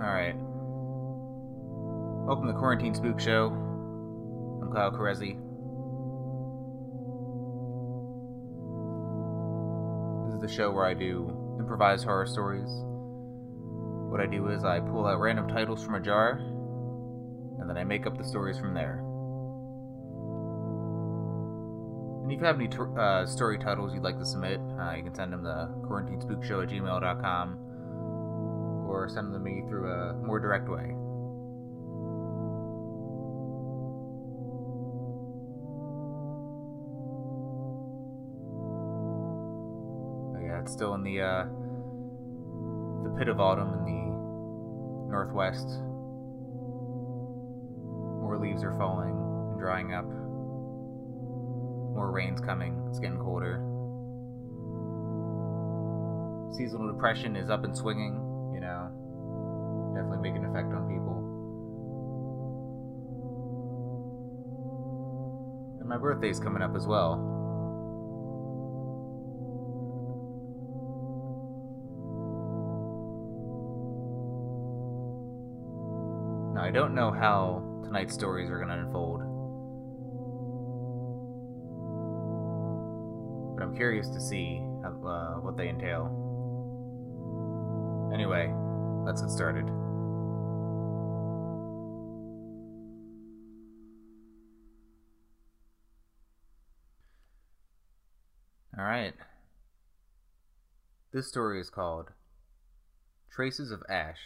Alright. Welcome to the Quarantine Spook Show. I'm Kyle Carezzi. This is the show where I do improvised horror stories. What I do is I pull out random titles from a jar, and then I make up the stories from there. And if you have any t- uh, story titles you'd like to submit, uh, you can send them to quarantinespookshow at gmail.com or send them to me through a more direct way. Oh, yeah, it's still in the uh, the pit of autumn in the northwest. More leaves are falling and drying up. More rain's coming. It's getting colder. Seasonal depression is up and swinging, you know. Definitely make an effect on people. And my birthday's coming up as well. Now, I don't know how tonight's stories are going to unfold. But I'm curious to see uh, what they entail. Anyway, let's get started. Alright. This story is called Traces of Ash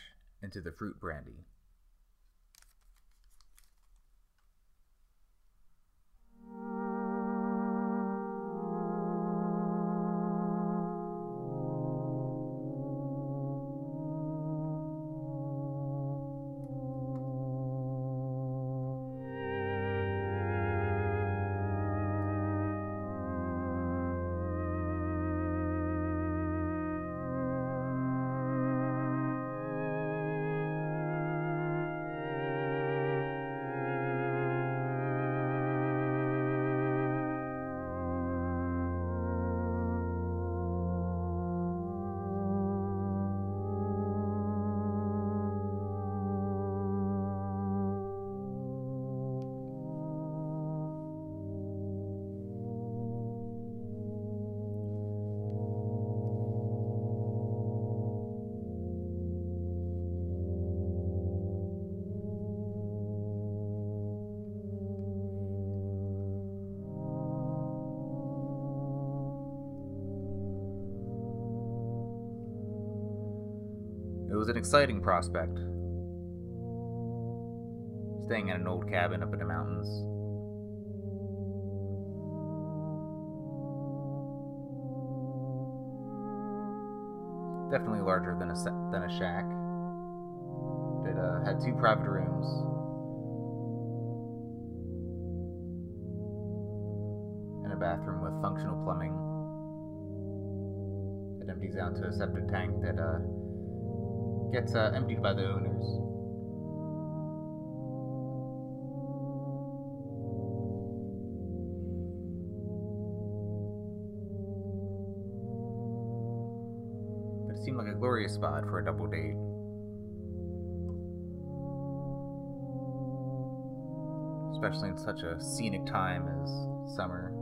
into the Fruit Brandy. Was an exciting prospect. Staying in an old cabin up in the mountains. Definitely larger than a than a shack. It uh, had two private rooms. And a bathroom with functional plumbing. It empties out to a septic tank that uh, gets uh, emptied by the owners. But it seemed like a glorious spot for a double date. Especially in such a scenic time as summer.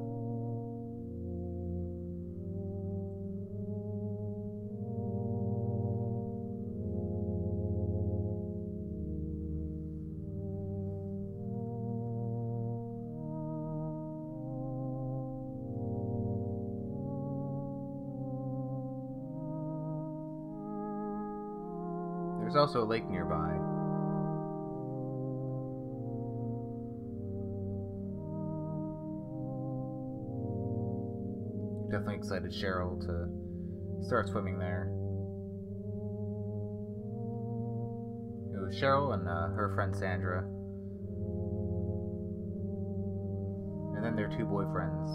Also a lake nearby. Definitely excited Cheryl to start swimming there. It was Cheryl and uh, her friend Sandra. And then their two boyfriends.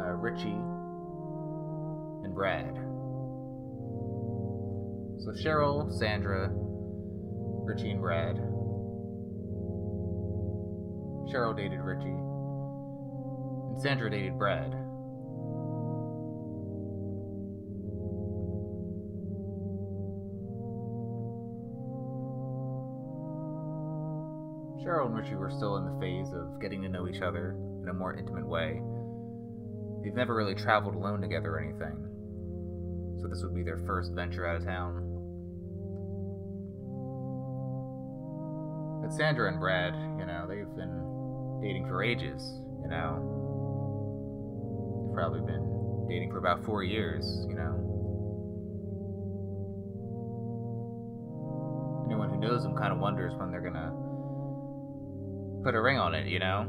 Uh, Richie and Brad. So Cheryl, Sandra, Richie, and Brad. Cheryl dated Richie. And Sandra dated Brad. Cheryl and Richie were still in the phase of getting to know each other in a more intimate way. They've never really traveled alone together or anything, so this would be their first venture out of town. But Sandra and Brad, you know, they've been dating for ages, you know. They've probably been dating for about four years, you know. Anyone who knows them kind of wonders when they're gonna put a ring on it, you know?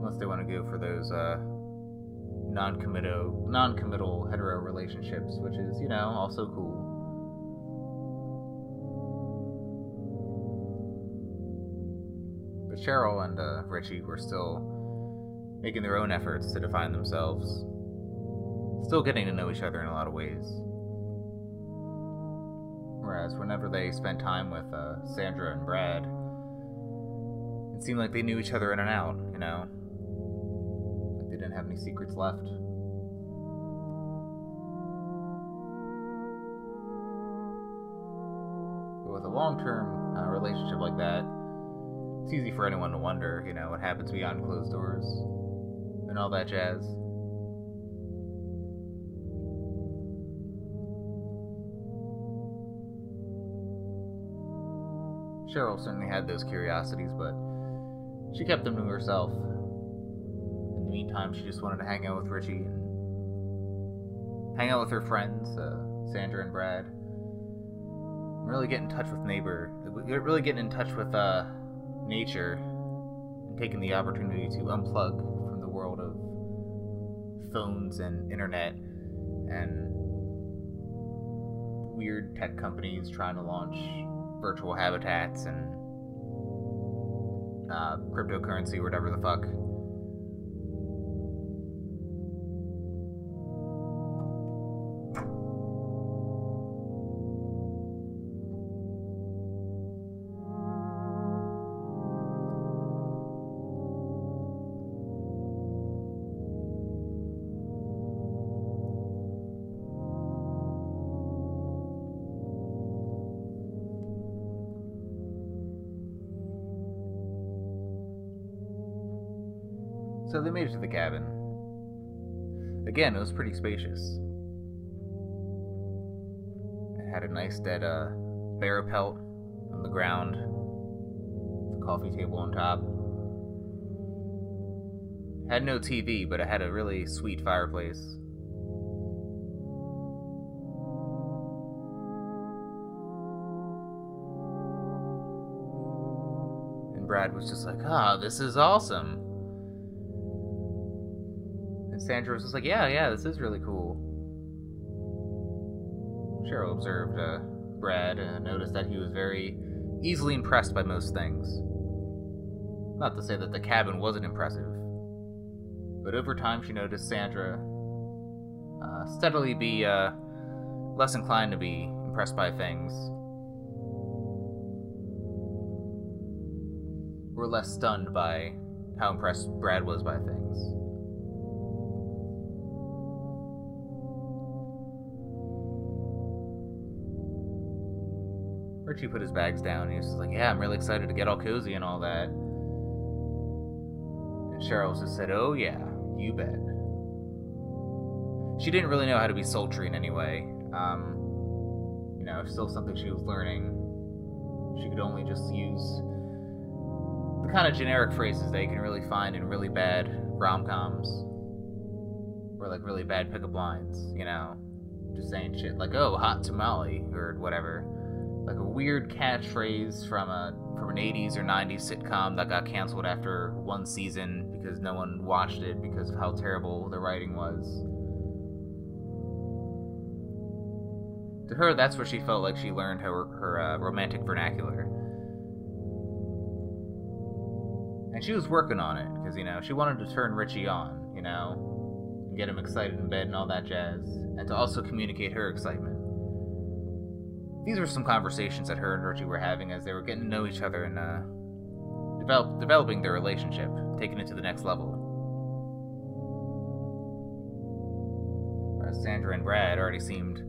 Unless they want to go for those, uh, non-committal, non-committal hetero relationships, which is, you know, also cool. But Cheryl and uh, Richie were still making their own efforts to define themselves, still getting to know each other in a lot of ways. Whereas whenever they spent time with uh, Sandra and Brad, it seemed like they knew each other in and out, you know? Didn't have any secrets left. But with a long term uh, relationship like that, it's easy for anyone to wonder, you know, what happens beyond closed doors and all that jazz. Cheryl certainly had those curiosities, but she kept them to herself. Meantime, she just wanted to hang out with Richie and hang out with her friends, uh, Sandra and Brad. Really get in touch with neighbor, really getting in touch with uh, nature, and taking the opportunity to unplug from the world of phones and internet and weird tech companies trying to launch virtual habitats and uh, cryptocurrency, whatever the fuck. Again, it was pretty spacious. It had a nice dead uh, bear pelt on the ground, the coffee table on top. Had no TV, but it had a really sweet fireplace. And Brad was just like, ah, oh, this is awesome. And Sandra was just like, yeah, yeah, this is really cool. Cheryl observed uh, Brad and noticed that he was very easily impressed by most things. Not to say that the cabin wasn't impressive, but over time she noticed Sandra uh, steadily be uh, less inclined to be impressed by things. Or less stunned by how impressed Brad was by things. Richie put his bags down and he was just like, Yeah, I'm really excited to get all cozy and all that. And Cheryl just said, Oh, yeah, you bet. She didn't really know how to be sultry in any way. Um, you know, it's still something she was learning. She could only just use the kind of generic phrases that you can really find in really bad rom coms. Or like really bad pickup lines, you know? Just saying shit like, oh, hot tamale, or whatever like a weird catchphrase from a from an 80s or 90s sitcom that got canceled after one season because no one watched it because of how terrible the writing was. To her, that's where she felt like she learned her her uh, romantic vernacular. And she was working on it because you know she wanted to turn Richie on, you know, and get him excited in bed and all that jazz, and to also communicate her excitement these were some conversations that her and Richie were having as they were getting to know each other and uh, develop, developing their relationship, taking it to the next level. whereas Sandra and Brad already seemed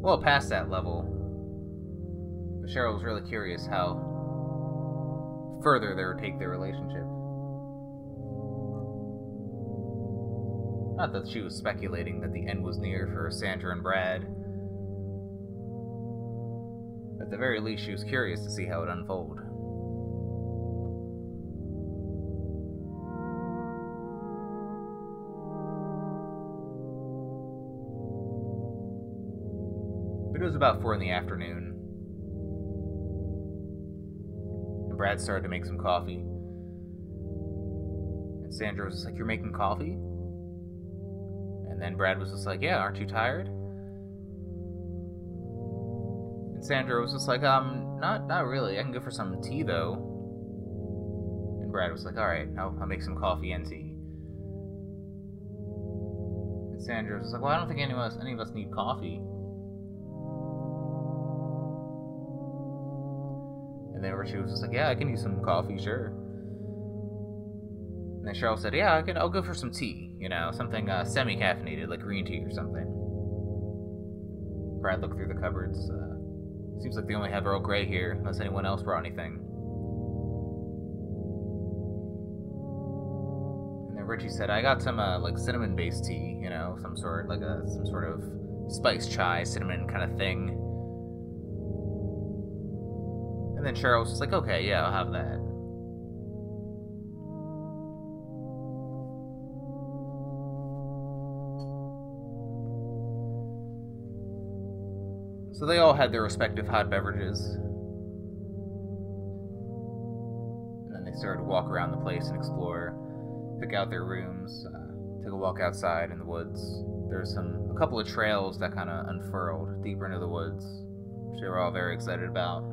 well past that level. But Cheryl was really curious how further they would take their relationship. Not that she was speculating that the end was near for Sandra and Brad. At the very least, she was curious to see how it unfold. But it was about four in the afternoon. And Brad started to make some coffee. And Sandra was like, You're making coffee? And then Brad was just like, Yeah, aren't you tired? And Sandra was just like, Um, not not really. I can go for some tea though. And Brad was like, Alright, I'll, I'll make some coffee and tea. And Sandra was like, Well, I don't think any of us any of us need coffee. And then she was just like, "Yeah, I can use some coffee, sure." And then Cheryl said, "Yeah, I can. I'll go for some tea. You know, something uh, semi-caffeinated, like green tea or something." Brad looked through the cupboards. Uh, seems like they only have Earl Grey here, unless anyone else brought anything. And then Richie said, "I got some uh, like cinnamon-based tea. You know, some sort like a some sort of spice chai, cinnamon kind of thing." And then Cheryl was just like, okay, yeah, I'll have that. So they all had their respective hot beverages. And then they started to walk around the place and explore, pick out their rooms, uh, take a walk outside in the woods. There's some a couple of trails that kind of unfurled deeper into the woods, which they were all very excited about.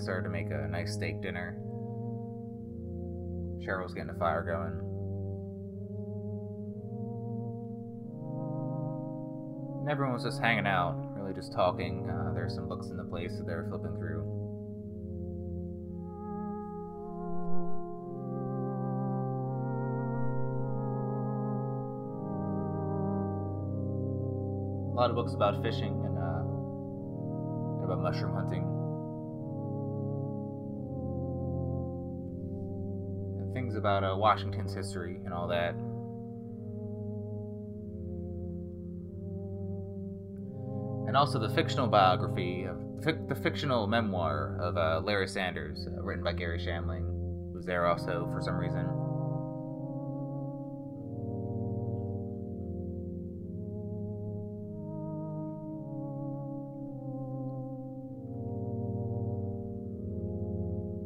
Started to make a nice steak dinner. Cheryl was getting a fire going. And everyone was just hanging out, really just talking. Uh, there were some books in the place that they were flipping through. A lot of books about fishing and, uh, about mushroom hunting. About uh, Washington's history and all that. And also the fictional biography of the fictional memoir of uh, Larry Sanders, uh, written by Garry Shandling, who's there also for some reason.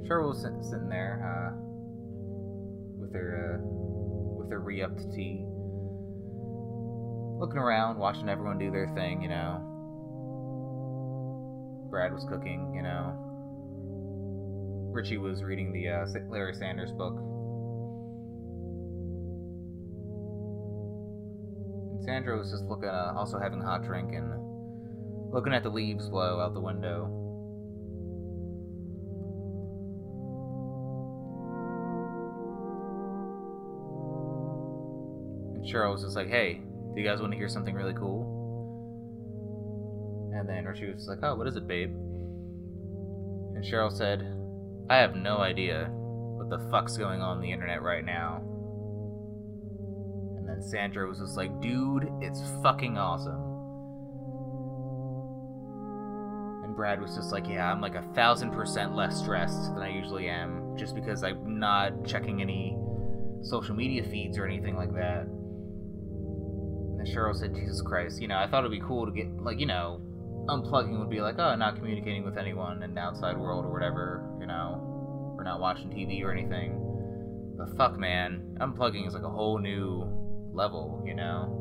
Cheryl was sit sitting there uh, with her uh, with re-upped tea, looking around, watching everyone do their thing. You know, Brad was cooking. You know, Richie was reading the uh, Larry Sanders book. And Sandra was just looking, uh, also having a hot drink and looking at the leaves blow out the window. Cheryl was just like, "Hey, do you guys want to hear something really cool?" And then Richie was like, "Oh, what is it, babe?" And Cheryl said, "I have no idea what the fuck's going on, on the internet right now." And then Sandra was just like, "Dude, it's fucking awesome." And Brad was just like, "Yeah, I'm like a thousand percent less stressed than I usually am, just because I'm not checking any." social media feeds or anything like that. And Cheryl said, Jesus Christ, you know, I thought it'd be cool to get, like, you know, unplugging would be like, oh, not communicating with anyone in the outside world or whatever, you know, we're not watching TV or anything. But fuck, man, unplugging is like a whole new level, you know?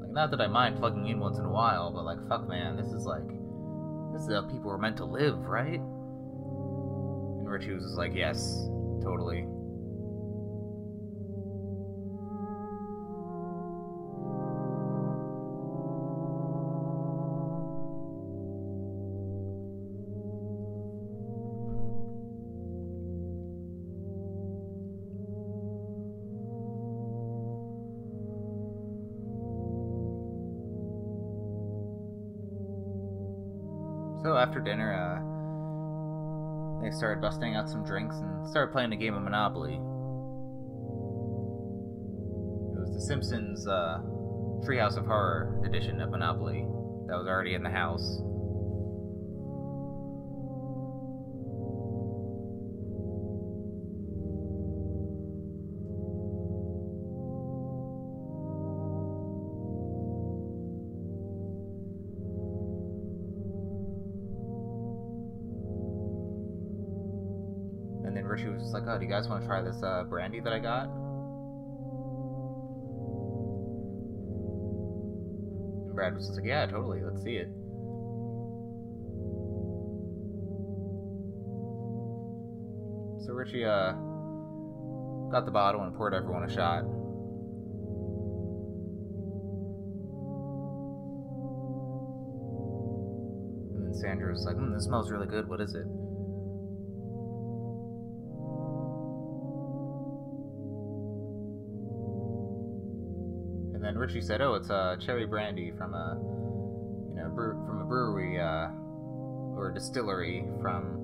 Like, not that I mind plugging in once in a while, but like, fuck, man, this is like, this is how people are meant to live, right? And Richie was like, yes, totally. So after dinner, started busting out some drinks and started playing a game of Monopoly. It was the Simpsons uh, Treehouse of Horror edition of Monopoly that was already in the house. Guys want to try this uh, brandy that I got?" And Brad was just like, "Yeah, totally. Let's see it." So Richie uh, got the bottle and poured everyone a shot. And then Sandra was like, mm, "This smells really good. What is it?" Richie said, "Oh, it's a uh, cherry brandy from a, you know, brew- from a brewery uh, or a distillery from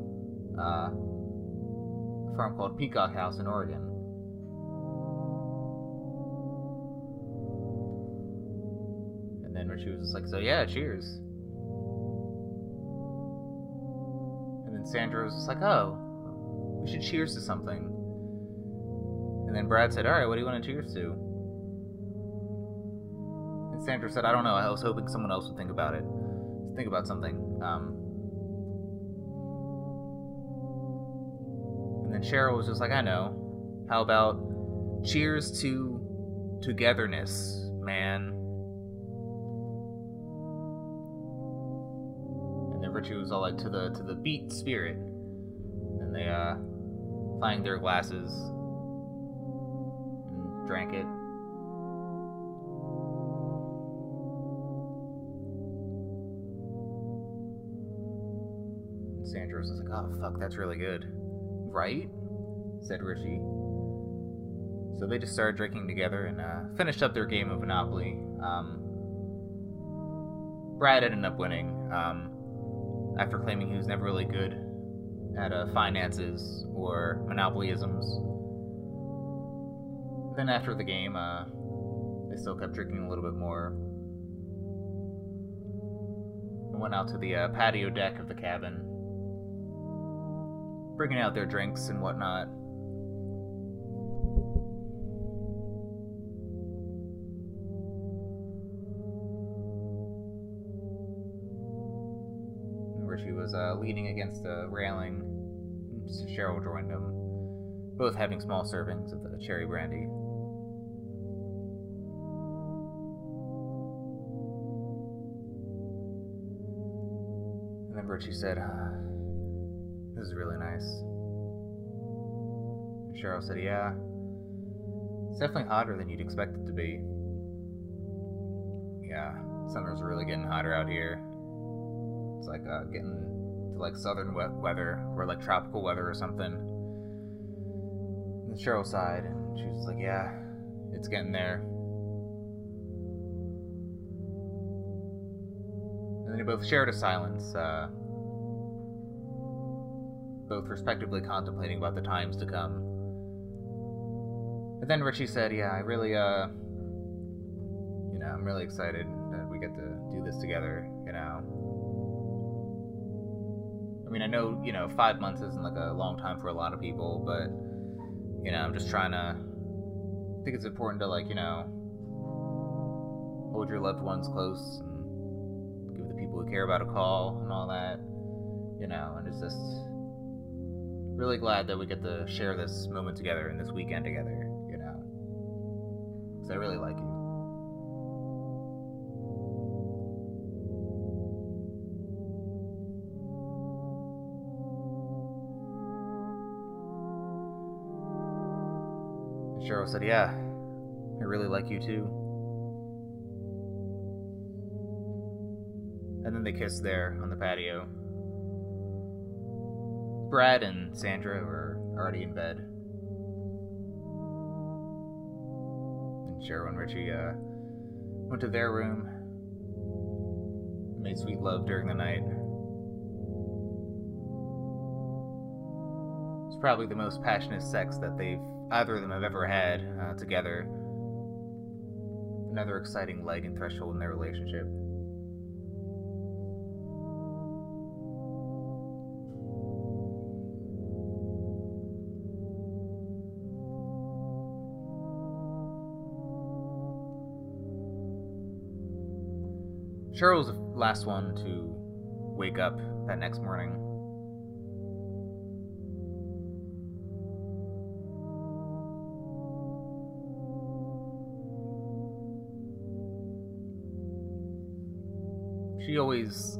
uh, a farm called Peacock House in Oregon." And then Richie was just like, "So yeah, cheers." And then Sandra was just like, "Oh, we should cheers to something." And then Brad said, "All right, what do you want to cheers to?" And Sandra said, I don't know. I was hoping someone else would think about it. Think about something. Um, and then Cheryl was just like, I know. How about cheers to togetherness, man? And then Richie was all like, to the to the beat spirit. And they uh clanged their glasses and drank it. Oh, fuck, that's really good. Right? said Richie. So they just started drinking together and uh, finished up their game of Monopoly. Um, Brad ended up winning um, after claiming he was never really good at uh, finances or monopolyisms. Then after the game, uh, they still kept drinking a little bit more. And went out to the uh, patio deck of the cabin bringing out their drinks and whatnot. She was uh, leaning against a railing. Cheryl joined them, both having small servings of the cherry brandy. And then Richie said, this is really nice. Cheryl said, Yeah. It's definitely hotter than you'd expect it to be. Yeah, summer's really getting hotter out here. It's like uh, getting to like southern wet weather or like tropical weather or something. And Cheryl sighed and she was like, Yeah, it's getting there. And then they both shared a silence. Uh, both respectively contemplating about the times to come. But then Richie said, "Yeah, I really, uh, you know, I'm really excited that we get to do this together. You know, I mean, I know, you know, five months isn't like a long time for a lot of people, but you know, I'm just trying to. I think it's important to like, you know, hold your loved ones close and give the people who care about a call and all that, you know, and it's just really glad that we get to share this moment together and this weekend together, you know, because I really like you. Cheryl said, Yeah, I really like you too. And then they kissed there on the patio. Brad and Sandra were already in bed. And Cheryl and Richie uh, went to their room, made sweet love during the night. It's probably the most passionate sex that they've either of them have ever had uh, together. Another exciting leg and threshold in their relationship. Cheryl was the last one to wake up that next morning. she always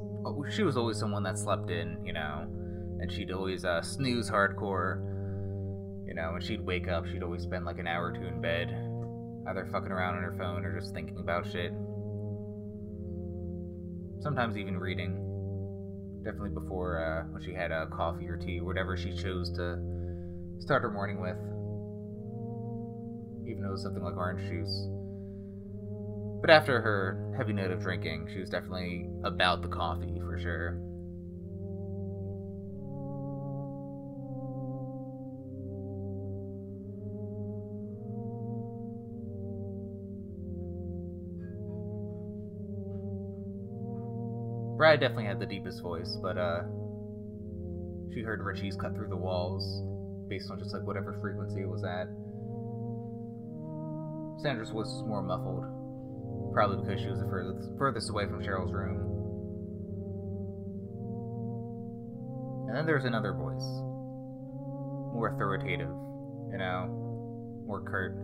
she was always someone that slept in, you know, and she'd always uh, snooze hardcore, you know, and she'd wake up, she'd always spend like an hour or two in bed, either fucking around on her phone or just thinking about shit. Sometimes even reading. Definitely before uh, when she had a uh, coffee or tea, whatever she chose to start her morning with. Even though it was something like orange juice. But after her heavy note of drinking, she was definitely about the coffee for sure. Brad definitely had the deepest voice, but uh, she heard Richie's cut through the walls based on just like whatever frequency it was at. Sandra's voice was more muffled, Probably because she was the furthest, furthest away from Cheryl's room. And then there's another voice. More authoritative, you know, more curt.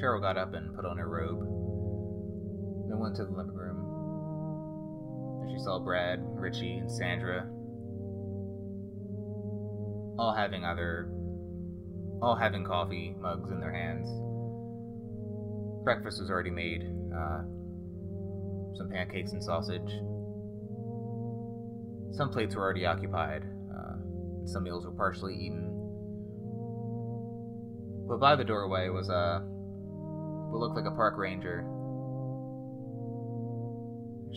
Cheryl got up and put on her robe, then went to the living room. And she saw Brad, Richie, and Sandra all having other all having coffee mugs in their hands. Breakfast was already made. Uh, some pancakes and sausage. Some plates were already occupied. Uh, some meals were partially eaten. But by the doorway was a uh, looked like a park ranger.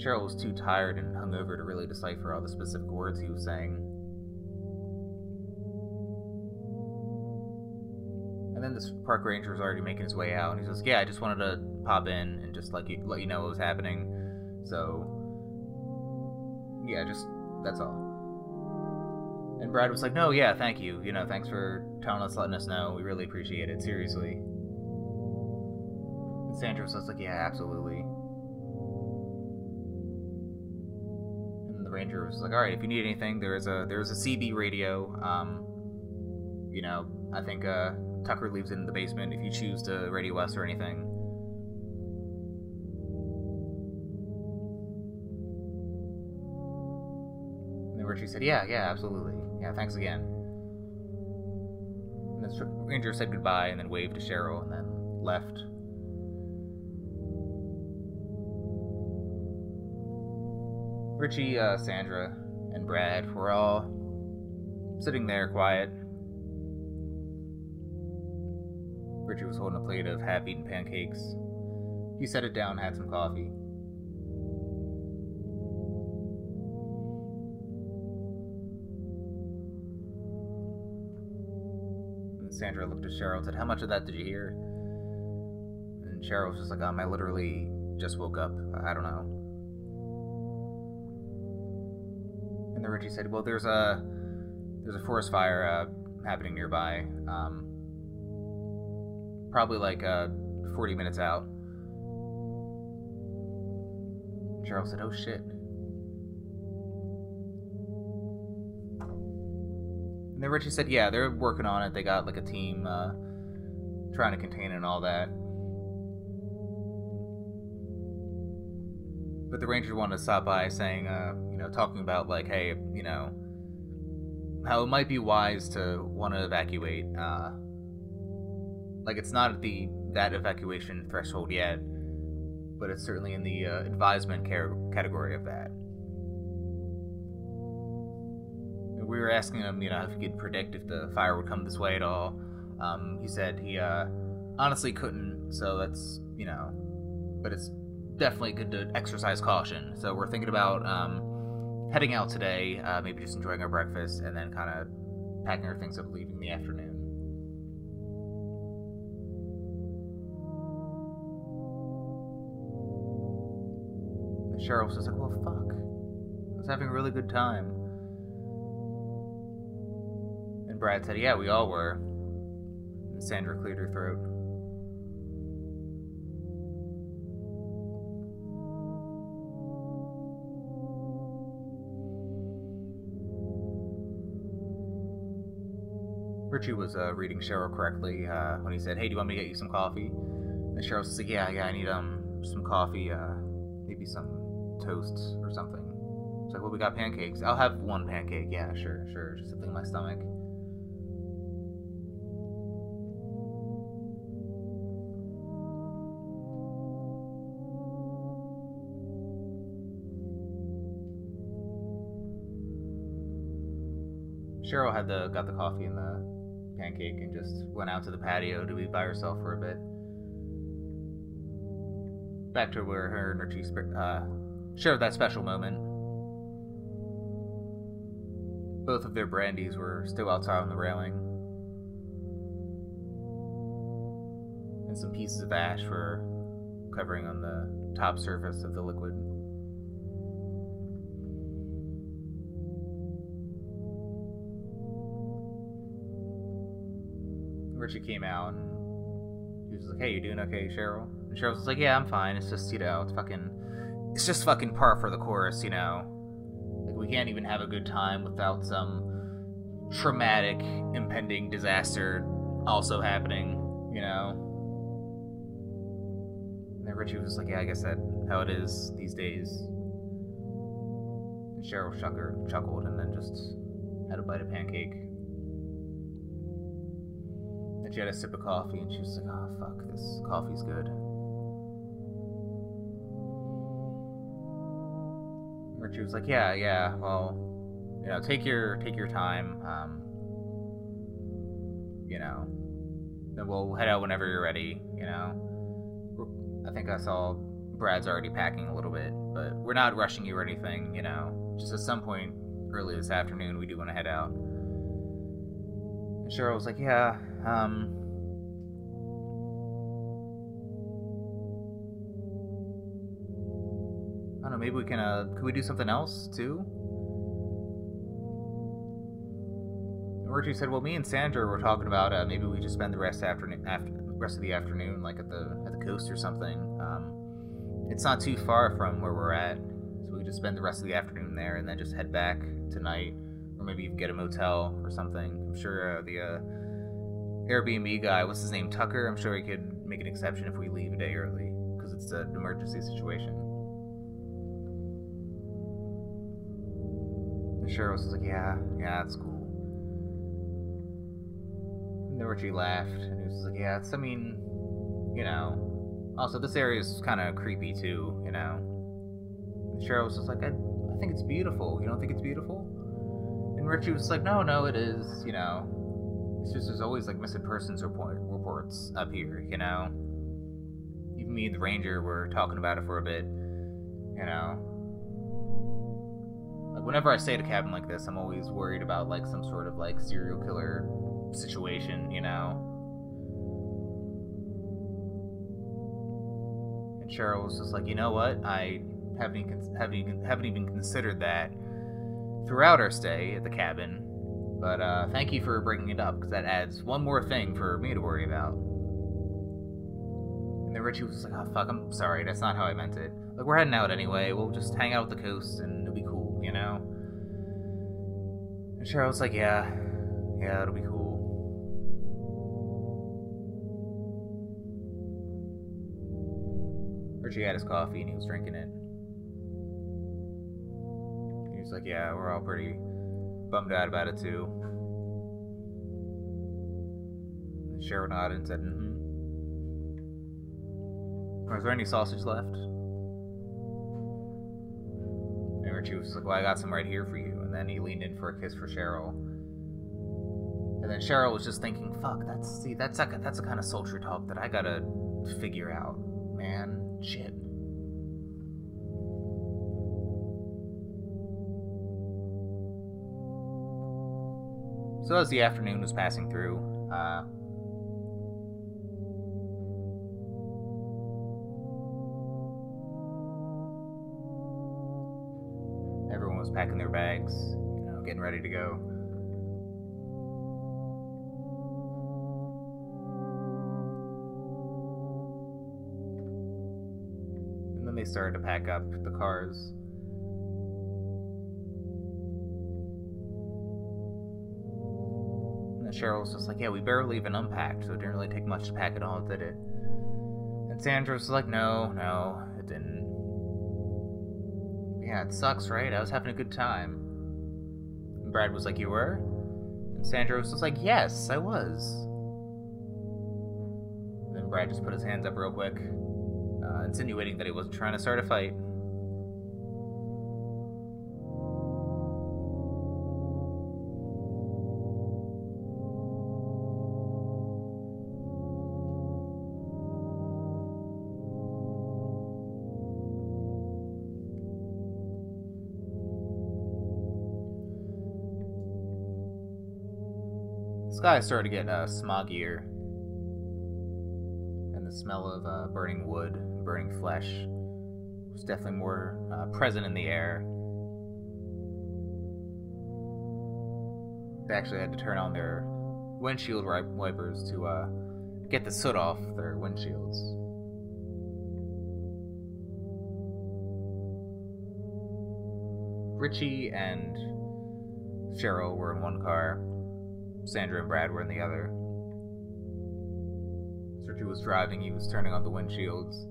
Cheryl was too tired and hungover to really decipher all the specific words he was saying. And then this park ranger was already making his way out, and he says, "Yeah, I just wanted to pop in and just like let you know what was happening." So, yeah, just that's all. And Brad was like, "No, yeah, thank you. You know, thanks for telling us, letting us know. We really appreciate it. Seriously." And Sandra was like, "Yeah, absolutely." And the ranger was like, "All right, if you need anything, there is a there's a CB radio. Um, you know, I think uh." Tucker leaves it in the basement if you choose to radio us or anything. And then Richie said, Yeah, yeah, absolutely. Yeah, thanks again. And then Ranger said goodbye and then waved to Cheryl and then left. Richie, uh, Sandra, and Brad were all sitting there quiet, Richie was holding a plate of half-eaten pancakes. He set it down, had some coffee. And Sandra looked at Cheryl and said, How much of that did you hear? And Cheryl was just like, um, I literally just woke up. I don't know. And then Richie said, Well, there's a there's a forest fire uh, happening nearby. Um, probably like uh, 40 minutes out. Cheryl said, "Oh shit." And then Richie said, "Yeah, they're working on it. They got like a team uh, trying to contain it and all that." But the ranger wanted to stop by, saying, uh, you know, talking about like, hey, you know, how it might be wise to want to evacuate. Uh, like it's not at the that evacuation threshold yet, but it's certainly in the uh, advisement car- category of that. We were asking him, you know, if he could predict if the fire would come this way at all. Um, he said he uh, honestly couldn't, so that's you know, but it's definitely good to exercise caution. So we're thinking about um, heading out today, uh, maybe just enjoying our breakfast, and then kind of packing our things up, leaving in the afternoon. And Cheryl was just like, "Well, fuck." I was having a really good time. And Brad said, "Yeah, we all were." And Sandra cleared her throat. Richie was uh, reading Cheryl correctly uh, when he said, "Hey, do you want me to get you some coffee?" And Cheryl was like, "Yeah, yeah, I need um some coffee, uh, maybe some toasts or something." It's like, "Well, we got pancakes. I'll have one pancake. Yeah, sure, sure. Just something in my stomach." Cheryl had the got the coffee and the pancake and just went out to the patio to be by herself for a bit. Back to where her and Richie uh, shared that special moment. Both of their brandies were still outside on the railing. And some pieces of ash were covering on the top surface of the liquid. Richie came out and he was like, "Hey, you doing okay, Cheryl?" And Cheryl was like, "Yeah, I'm fine. It's just you know, it's fucking, it's just fucking par for the course, you know. Like we can't even have a good time without some traumatic, impending disaster also happening, you know." And then Richie was like, "Yeah, I guess that how it is these days." And Cheryl chuckled and then just had a bite of pancake. And she had a sip of coffee and she was like, oh, fuck, this coffee's good. Richie was like, yeah, yeah, well, you know, take your take your time. Um, you know, then we'll head out whenever you're ready. You know, I think I saw Brad's already packing a little bit, but we're not rushing you or anything. You know, just at some point early this afternoon, we do want to head out. And Cheryl was like, yeah, um, I don't know. Maybe we can. Uh, could we do something else too? And Richie said, "Well, me and Sandra were talking about uh, maybe we just spend the rest afternoon after the rest of the afternoon like at the at the coast or something. Um, it's not too far from where we're at, so we just spend the rest of the afternoon there and then just head back tonight, or maybe get a motel or something. I'm sure uh, the uh, Airbnb guy, what's his name, Tucker. I'm sure he could make an exception if we leave a day early because it's an emergency situation. And Cheryl was like, "Yeah, yeah, that's cool." And then Richie laughed and he was like, "Yeah, it's. I mean, you know. Also, this area is kind of creepy too, you know." And Cheryl was just like, I, "I think it's beautiful. You don't think it's beautiful?" And Richie was like, "No, no, it is. You know." It's just there's always like missing persons report, reports up here, you know. Even me and the ranger were talking about it for a bit, you know. Like whenever I stay at a cabin like this, I'm always worried about like some sort of like serial killer situation, you know. And Cheryl was just like, you know what? I haven't even, haven't even, haven't even considered that throughout our stay at the cabin but uh, thank you for bringing it up because that adds one more thing for me to worry about. And then Richie was like, oh, fuck, I'm sorry, that's not how I meant it. Like, we're heading out anyway, we'll just hang out at the coast and it'll be cool, you know? And Cheryl was like, yeah, yeah, it'll be cool. Richie had his coffee and he was drinking it. He was like, yeah, we're all pretty bummed out about it too. Cheryl nodded and said, mm-hmm. Was there any sausage left? And Richie was like, well, I got some right here for you. And then he leaned in for a kiss for Cheryl. And then Cheryl was just thinking, fuck, that's, see, that's, a, that's the kind of sultry talk that I gotta figure out, man. Shit. So as the afternoon was passing through, uh, everyone was packing their bags, you know, getting ready to go. And then they started to pack up the cars. And Cheryl was just like, yeah, we barely even unpacked, so it didn't really take much to pack it all, did it? And Sandra was like, no, no, it didn't. Yeah, it sucks, right? I was having a good time. And Brad was like, you were? And Sandra was just like, yes, I was. And then Brad just put his hands up real quick, uh, insinuating that he wasn't trying to start a fight. Sky started to get uh, smoggier, and the smell of uh, burning wood, and burning flesh, was definitely more uh, present in the air. They actually had to turn on their windshield wipers to uh, get the soot off their windshields. Richie and Cheryl were in one car, Sandra and Brad were in the other. Sergio was driving, he was turning on the windshields.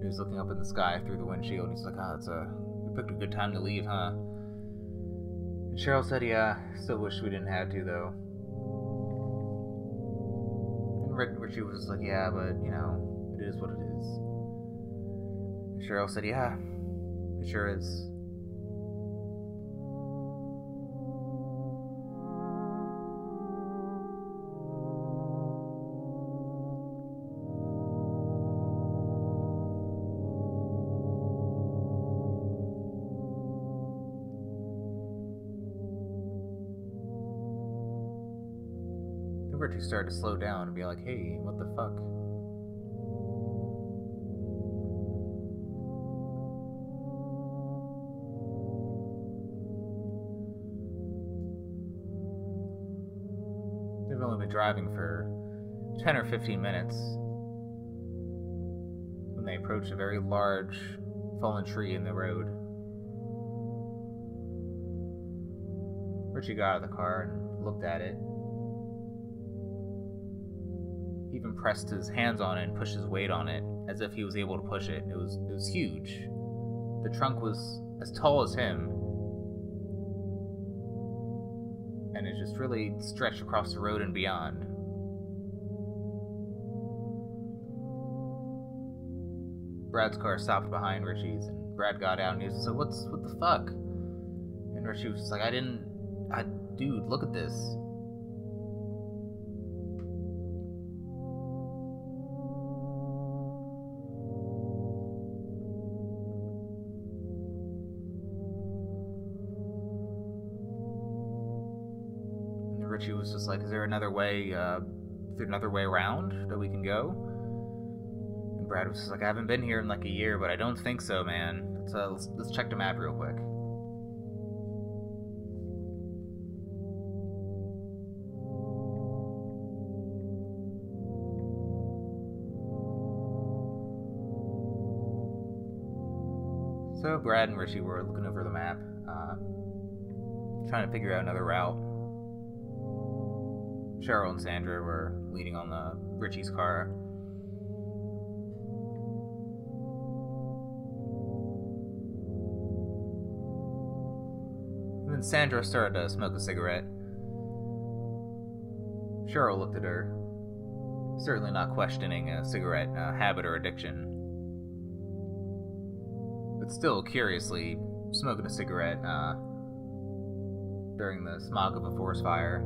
He was looking up in the sky through the windshield, and he's like, oh, it's a, we picked a good time to leave, huh? And Cheryl said, yeah, still wish we didn't have to, though. And Richie was like, yeah, but, you know, it is what it is. And Cheryl said, yeah, it sure is. Richie started to slow down and be like, hey, what the fuck? They've only been driving for 10 or 15 minutes when they approached a very large fallen tree in the road. Richie got out of the car and looked at it even pressed his hands on it and pushed his weight on it as if he was able to push it. It was it was huge. The trunk was as tall as him. And it just really stretched across the road and beyond. Brad's car stopped behind Richie's and Brad got out and he was like, What's what the fuck? And Richie was just like, I didn't I dude, look at this. there another way? Uh, is there another way around that we can go?" And Brad was like, "I haven't been here in like a year, but I don't think so, man. So let's, let's check the map real quick." So Brad and Richie were looking over the map, uh, trying to figure out another route. Cheryl and Sandra were leaning on the Richie's car. And then Sandra started to smoke a cigarette. Cheryl looked at her, certainly not questioning a cigarette uh, habit or addiction. But still, curiously, smoking a cigarette uh, during the smog of a forest fire.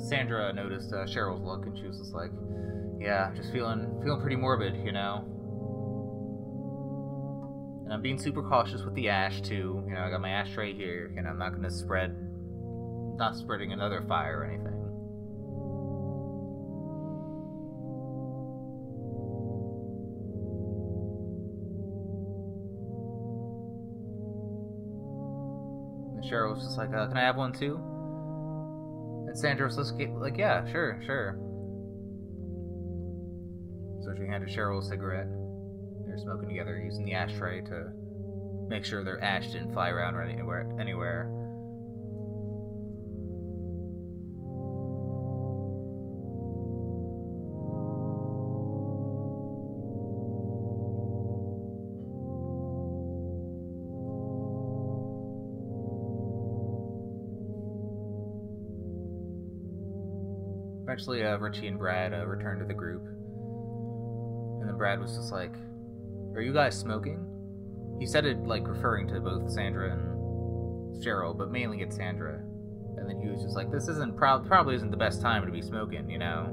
Sandra noticed uh, Cheryl's look, and she was just like, "Yeah, just feeling feeling pretty morbid, you know." And I'm being super cautious with the ash too. You know, I got my ashtray here, and I'm not to spread, not spreading another fire or anything. And Cheryl was just like, uh, "Can I have one too?" And Sandra was like, "Yeah, sure, sure." So she handed Cheryl a cigarette. They were smoking together, using the ashtray to make sure their ash didn't fly around or anywhere. Anywhere. Eventually, uh, Richie and Brad uh, returned to the group. And then Brad was just like, Are you guys smoking? He said it like referring to both Sandra and Cheryl, but mainly it's Sandra. And then he was just like, This isn't prob- probably isn't the best time to be smoking, you know?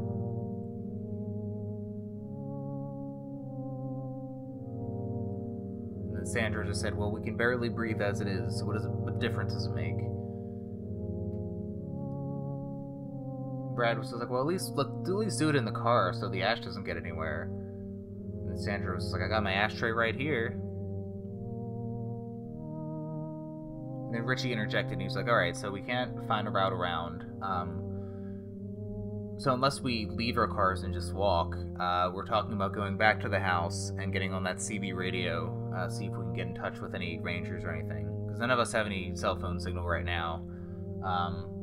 And then Sandra just said, Well, we can barely breathe as it is, so what, is it, what difference does it make? Brad was just like, well, at least let at least do it in the car so the ash doesn't get anywhere. And Sandra was like, I got my ashtray right here. And then Richie interjected and he was like, all right, so we can't find a route around. Um, so unless we leave our cars and just walk, uh, we're talking about going back to the house and getting on that CB radio, uh, see if we can get in touch with any rangers or anything. Because none of us have any cell phone signal right now. Um,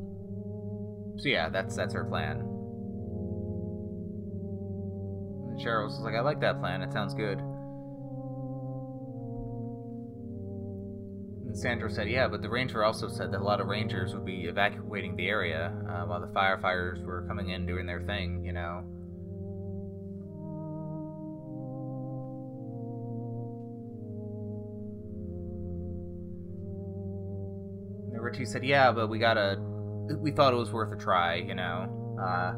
so yeah, that's that's her plan. And Cheryl was like, I like that plan. It sounds good. And Sandra said, Yeah, but the ranger also said that a lot of rangers would be evacuating the area uh, while the firefighters were coming in doing their thing, you know. Richie said, Yeah, but we gotta we thought it was worth a try, you know. Uh,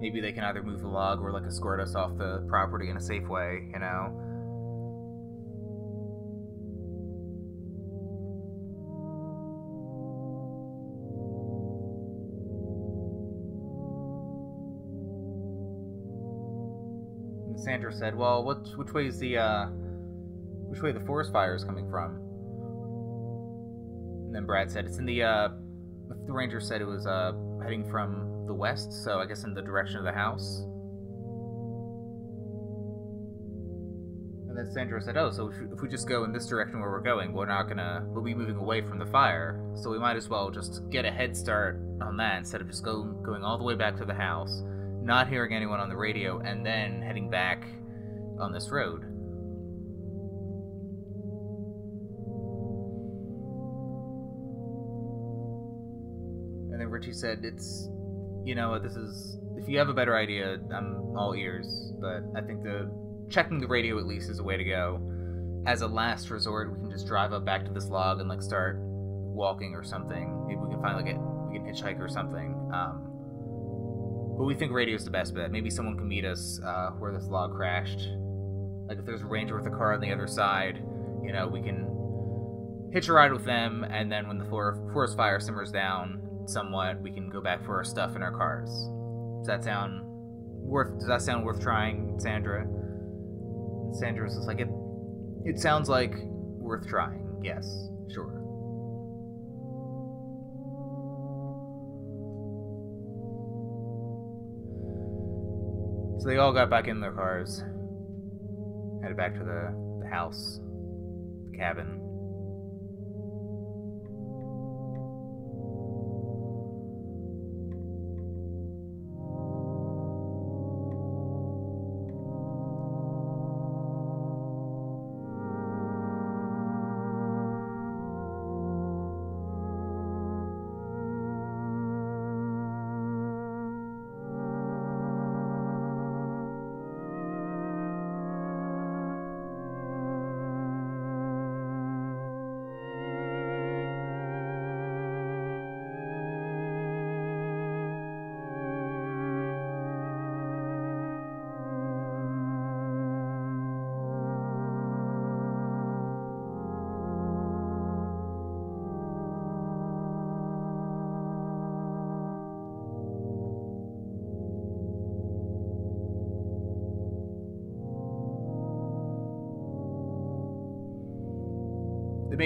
maybe they can either move the log or like escort us off the property in a safe way, you know. And Sandra said, "Well, what, which way is the uh, which way the forest fire is coming from?" And then Brad said, "It's in the uh, ranger said it was uh, heading from the west, so I guess in the direction of the house. And then Sandra said, "Oh, so if we just go in this direction where we're going, we're not gonna we'll be moving away from the fire, so we might as well just get a head start on that instead of just go going all the way back to the house, not hearing anyone on the radio, and then heading back on this road." Richie said, "It's, you know, this is. If you have a better idea, I'm all ears. But I think the checking the radio at least is a way to go. As a last resort, we can just drive up back to this log and like start walking or something. Maybe we can finally get we can hitchhike or something. Um, but we think radio's the best bet. Maybe someone can meet us uh, where this log crashed. Like if there's a ranger with a car on the other side, you know, we can hitch a ride with them, and then when the forest fire simmers down, somewhat, we can go back for our stuff in our cars. Does that sound worth? Does that sound worth trying, Sandra? And Sandra's just like it. It sounds like worth trying. Yes, sure. So they all got back in their cars, headed back to the the house, the cabin.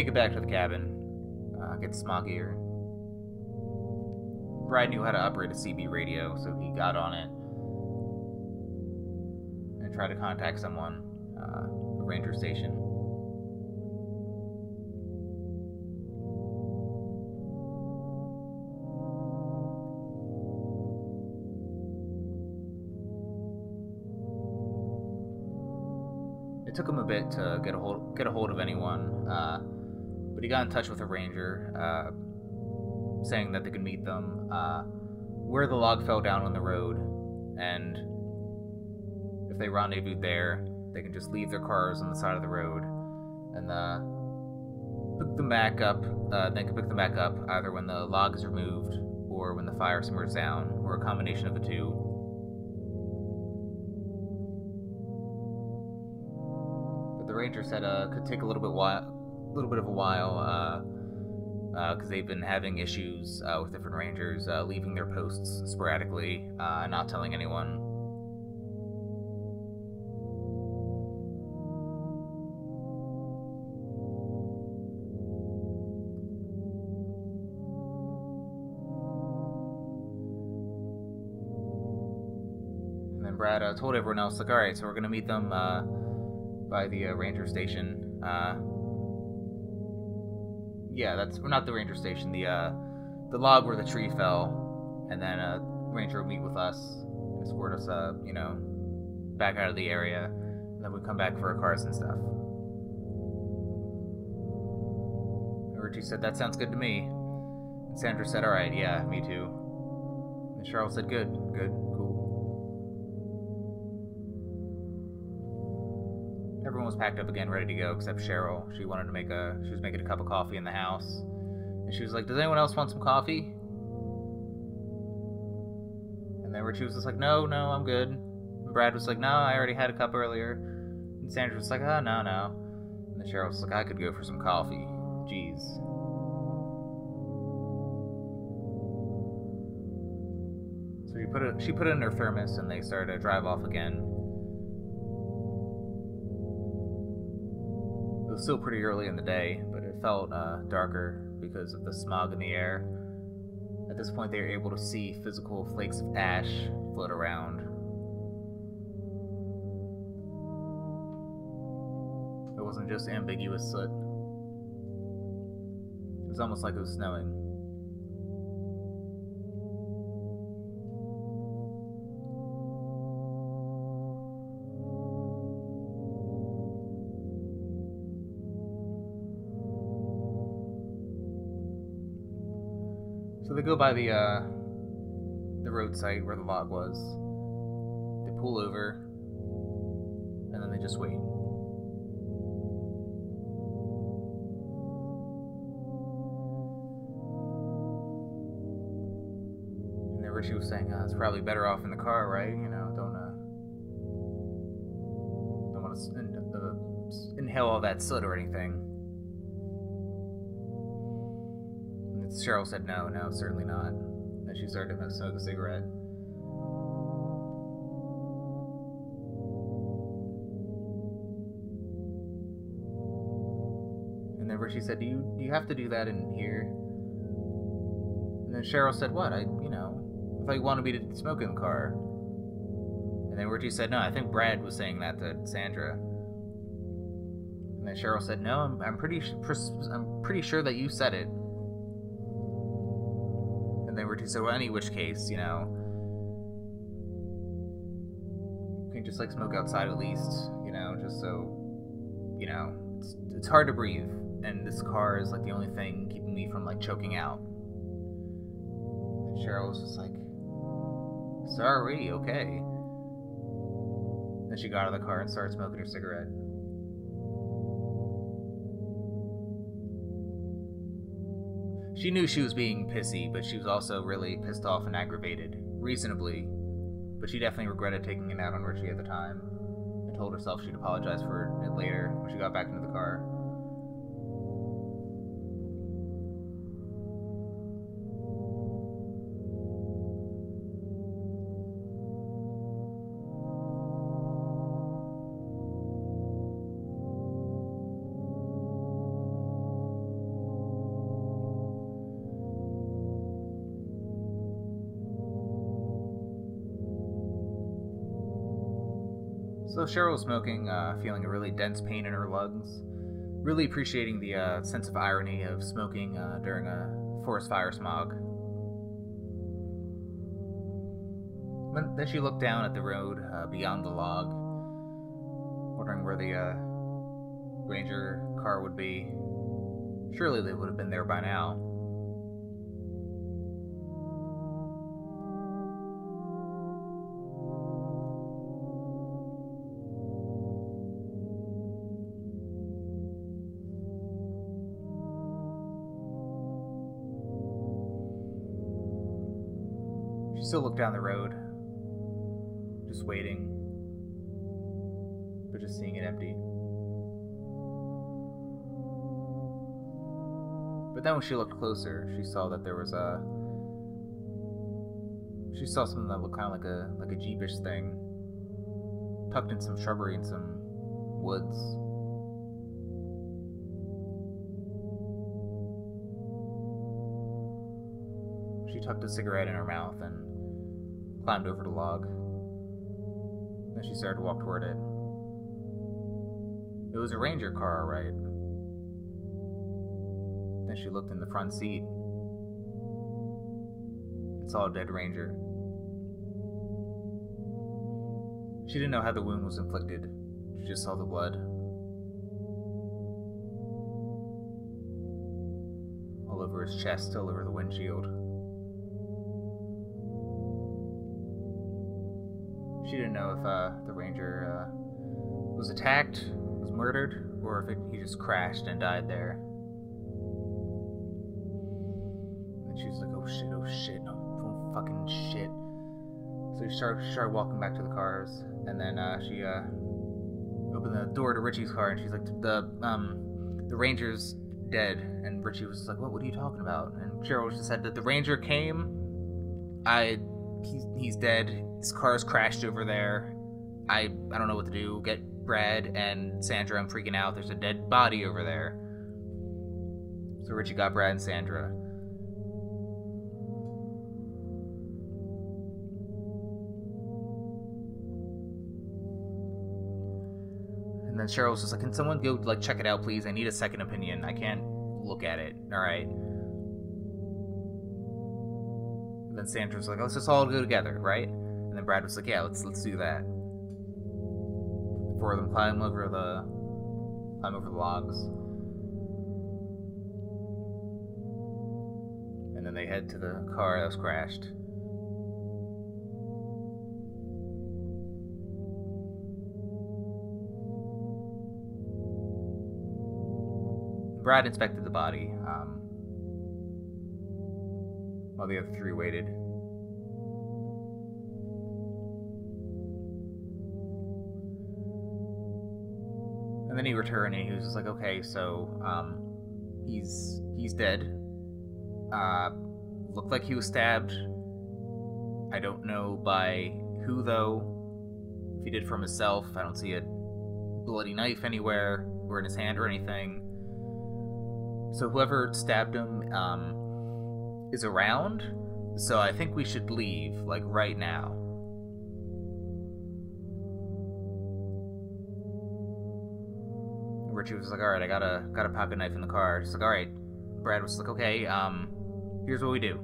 Make it back to the cabin. Uh, gets smoggier. Brad knew how to operate a CB radio, so he got on it and tried to contact someone, uh, a ranger station. It took him a bit to get a hold get a hold of anyone, uh, but he got in touch with a ranger, uh, saying that they could meet them uh, where the log fell down on the road, and if they rendezvoused there, they can just leave their cars on the side of the road, and uh, pick them back up. Uh, they can pick them back up either when the log is removed or when the fire simmers down, or a combination of the two. But the ranger said uh could take a little bit while, little bit of a while, uh, because uh, they've been having issues uh, with different rangers uh, leaving their posts sporadically, uh, not telling anyone. And then Brad uh, told everyone else, like, all right, so we're gonna meet them uh, by the uh, ranger station. Uh, yeah, that's not the ranger station. The uh, the log where the tree fell, and then a ranger will meet with us, escort us, uh, you know, back out of the area, and then we'd come back for our cars and stuff. Richie said, "That sounds good to me." And Sandra said, "All right, yeah, me too." And said, "Good, good, packed up again, ready to go, except Cheryl. She wanted to make a. She was making a cup of coffee in the house, and she was like, "Does anyone else want some coffee?" And then Richie was just like, "No, no, I'm good." And Brad was like, "No, I already had a cup earlier." And Sandra was like, "Oh, no, no." And then Cheryl was like, "I could go for some coffee." Jeez. So she put it. She put it in her thermos, and they started to drive off again. Was still pretty early in the day, but it felt uh, darker because of the smog in the air. At this point, they were able to see physical flakes of ash float around. It wasn't just ambiguous soot. It was almost like it was snowing. By the uh, the roadside where the log was. They pull over, and then they just wait. And then Richie was saying, uh, "It's probably better off in the car, right? You know, don't uh, don't want to uh, inhale all that soot or anything." Cheryl said, "No, no, certainly not." And she started to smoke a cigarette. And then Richie said, "Do you do you have to do that in here?" And then Cheryl said, "What? I, you know, if I thought you wanted me to smoke in the car." And then Richie said, "No, I think Brad was saying that to Sandra." And then Cheryl said, "No, I'm, I'm pretty I'm pretty sure that you said it." And they were to So, "Well, any which case, you know, you can just like smoke outside at least, you know, just so, you know, it's, it's hard to breathe, and this car is like the only thing keeping me from like choking out." And Cheryl was just like, "Sorry, okay." Then she got out of the car and started smoking her cigarette. She knew she was being pissy, but she was also really pissed off and aggravated. Reasonably. But she definitely regretted taking it out on Richie at the time. And told herself she'd apologize for it later when she got back into the car. Cheryl was smoking, uh, feeling a really dense pain in her lungs, really appreciating the uh, sense of irony of smoking uh, during a forest fire smog. Then she looked down at the road uh, beyond the log, wondering where the uh, ranger car would be. Surely they would have been there by now. Still look down the road, just waiting, but just seeing it empty. But then when she looked closer, she saw that there was a. She saw something that looked kind of like a like a jeepish thing, tucked in some shrubbery and some woods. She tucked a cigarette in her mouth and climbed over the log. Then she started to walk toward it. It was a ranger car, right? Then she looked in the front seat and saw a dead ranger. She didn't know how the wound was inflicted, she just saw the blood. All over his chest, all over the windshield. If uh, the ranger uh, was attacked, was murdered, or if it, he just crashed and died there. And she was like, "Oh shit! Oh shit! Oh fucking shit!" So she started, started walking back to the cars, and then uh, she uh, opened the door to Richie's car, and she's like, "The um, the ranger's dead." And Richie was like, "What? What are you talking about?" And Cheryl just said that the ranger came. I, he's, he's dead his car's crashed over there. I I don't know what to do. Get Brad and Sandra. I'm freaking out. There's a dead body over there. So Richie got Brad and Sandra. And then Cheryl was just like, "Can someone go like check it out, please? I need a second opinion. I can't look at it. All right." And then was like, "Let's just all go together, right?" And then Brad was like, "Yeah, let's let's do that." The four of them climb over the climb over the logs, and then they head to the car that was crashed. Brad inspected the body, um, while the other three waited. And then he returned and he was just like, okay, so um, he's he's dead. Uh, looked like he was stabbed. I don't know by who though. If he did from himself, I don't see a bloody knife anywhere or in his hand or anything. So whoever stabbed him um, is around. So I think we should leave, like right now. Richie was like, all right, I got a got a pocket knife in the car. She's like, all right. Brad was like, okay, um, here's what we do.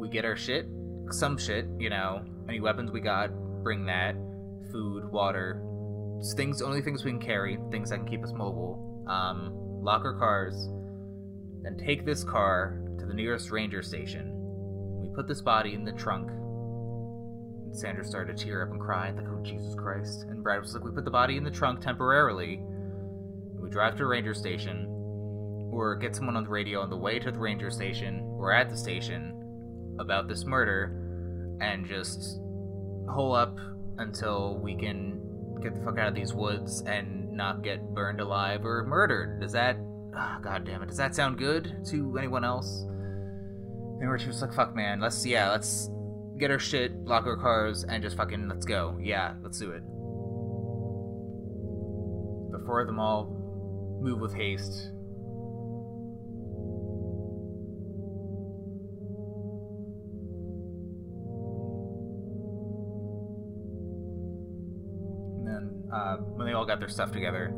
We get our shit, some shit, you know, any weapons we got, bring that, food, water, things, only things we can carry, things that can keep us mobile. Um, lock our cars, then take this car to the nearest ranger station. We put this body in the trunk. And Sandra started to tear up and cry, like, oh, Jesus Christ. And Brad was like, we put the body in the trunk temporarily. We drive to a ranger station, or get someone on the radio on the way to the ranger station, or at the station, about this murder, and just hole up until we can get the fuck out of these woods and not get burned alive or murdered. Does that oh, god damn it, does that sound good to anyone else? And Richie was like, fuck man, let's yeah, let's get our shit, lock our cars, and just fucking let's go. Yeah, let's do it. The four of them all move with haste. And then uh, when they all got their stuff together,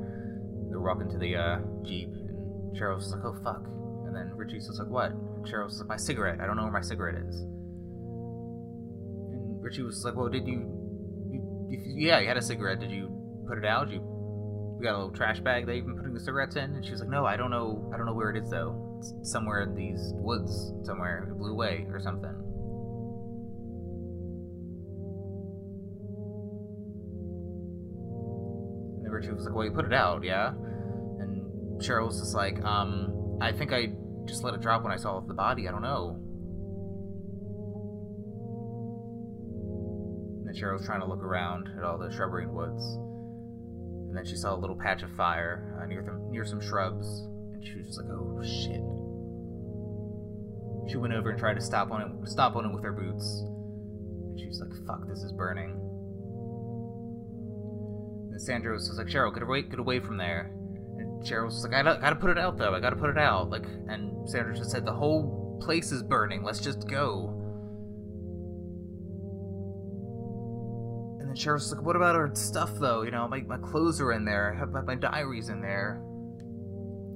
they're walking to the uh, jeep, Cheryl was like, "Oh fuck!" And then Richie was like, "What?" And Cheryl was like, "My cigarette. I don't know where my cigarette is." And Richie was like, "Well, did you? you, you yeah, you had a cigarette. Did you put it out? You got a little trash bag that you've been putting the cigarettes in?" And she was like, "No, I don't know. I don't know where it is though. It's somewhere in these woods somewhere. It blew away or something." And Richie was like, "Well, you put it out, yeah." Cheryl was just like, "Um, I think I just let it drop when I saw the body. I don't know." And then Cheryl was trying to look around at all the shrubbery and woods, and then she saw a little patch of fire uh, near them, near some shrubs, and she was just like, "Oh shit." She went over and tried to stop on it, stop on it with her boots, and she was like, "Fuck, this is burning." And Sandra was just like, Cheryl, get away, get away from there. Cheryl was like, I gotta, put it out though. I gotta put it out. Like, and Sandra just said, the whole place is burning. Let's just go. And then Cheryl was like, what about our stuff though? You know, my, my clothes are in there. My, my diaries in there.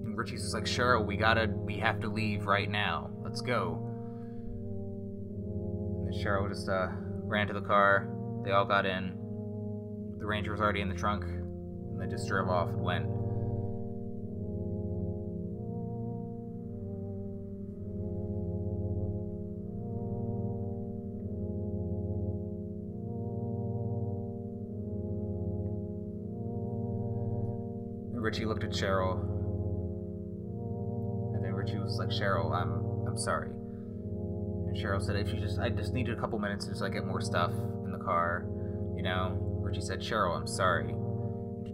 And Richie's just like, Cheryl, we gotta, we have to leave right now. Let's go. And then Cheryl just uh, ran to the car. They all got in. The Ranger was already in the trunk, and they just drove off and went. Richie looked at Cheryl, and then Richie was like, "Cheryl, I'm I'm sorry." And Cheryl said, "If you just, I just needed a couple minutes to just like get more stuff in the car, you know." Richie said, Cheryl, I'm sorry.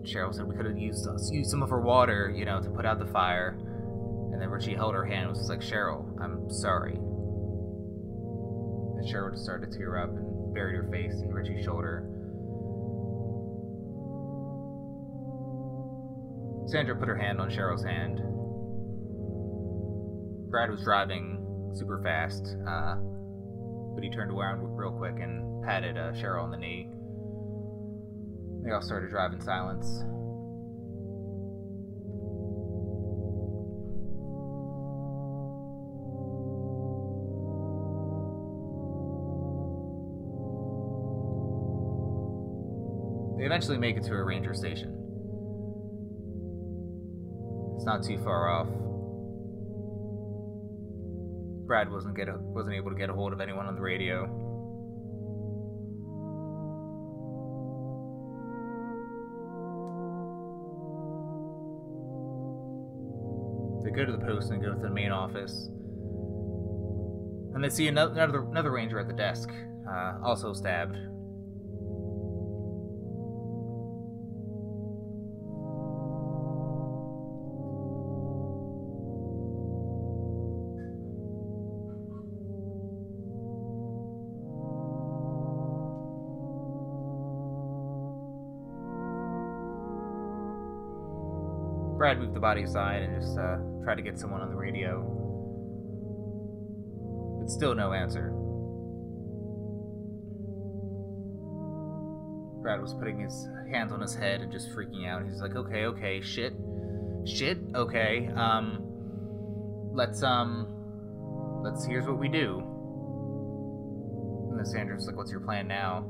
Cheryl said we could have used, uh, used some of her water, you know, to put out the fire. And then Richie held her hand and was like, Cheryl, I'm sorry. And Cheryl just started to tear up and buried her face in Richie's shoulder. Sandra put her hand on Cheryl's hand. Brad was driving super fast, uh, but he turned around real quick and patted uh, Cheryl on the knee. They all started driving in silence. They eventually make it to a ranger station. It's not too far off. Brad wasn't get a, wasn't able to get a hold of anyone on the radio. They go to the post and go to the main office. And they see another another, another ranger at the desk, uh, also stabbed. Brad moved the body aside and just uh, to get someone on the radio. But still no answer. Brad was putting his hands on his head and just freaking out. He's like, okay, okay, shit, shit, okay. Um, let's um, let's. Here's what we do. And then Sandra's like, what's your plan now?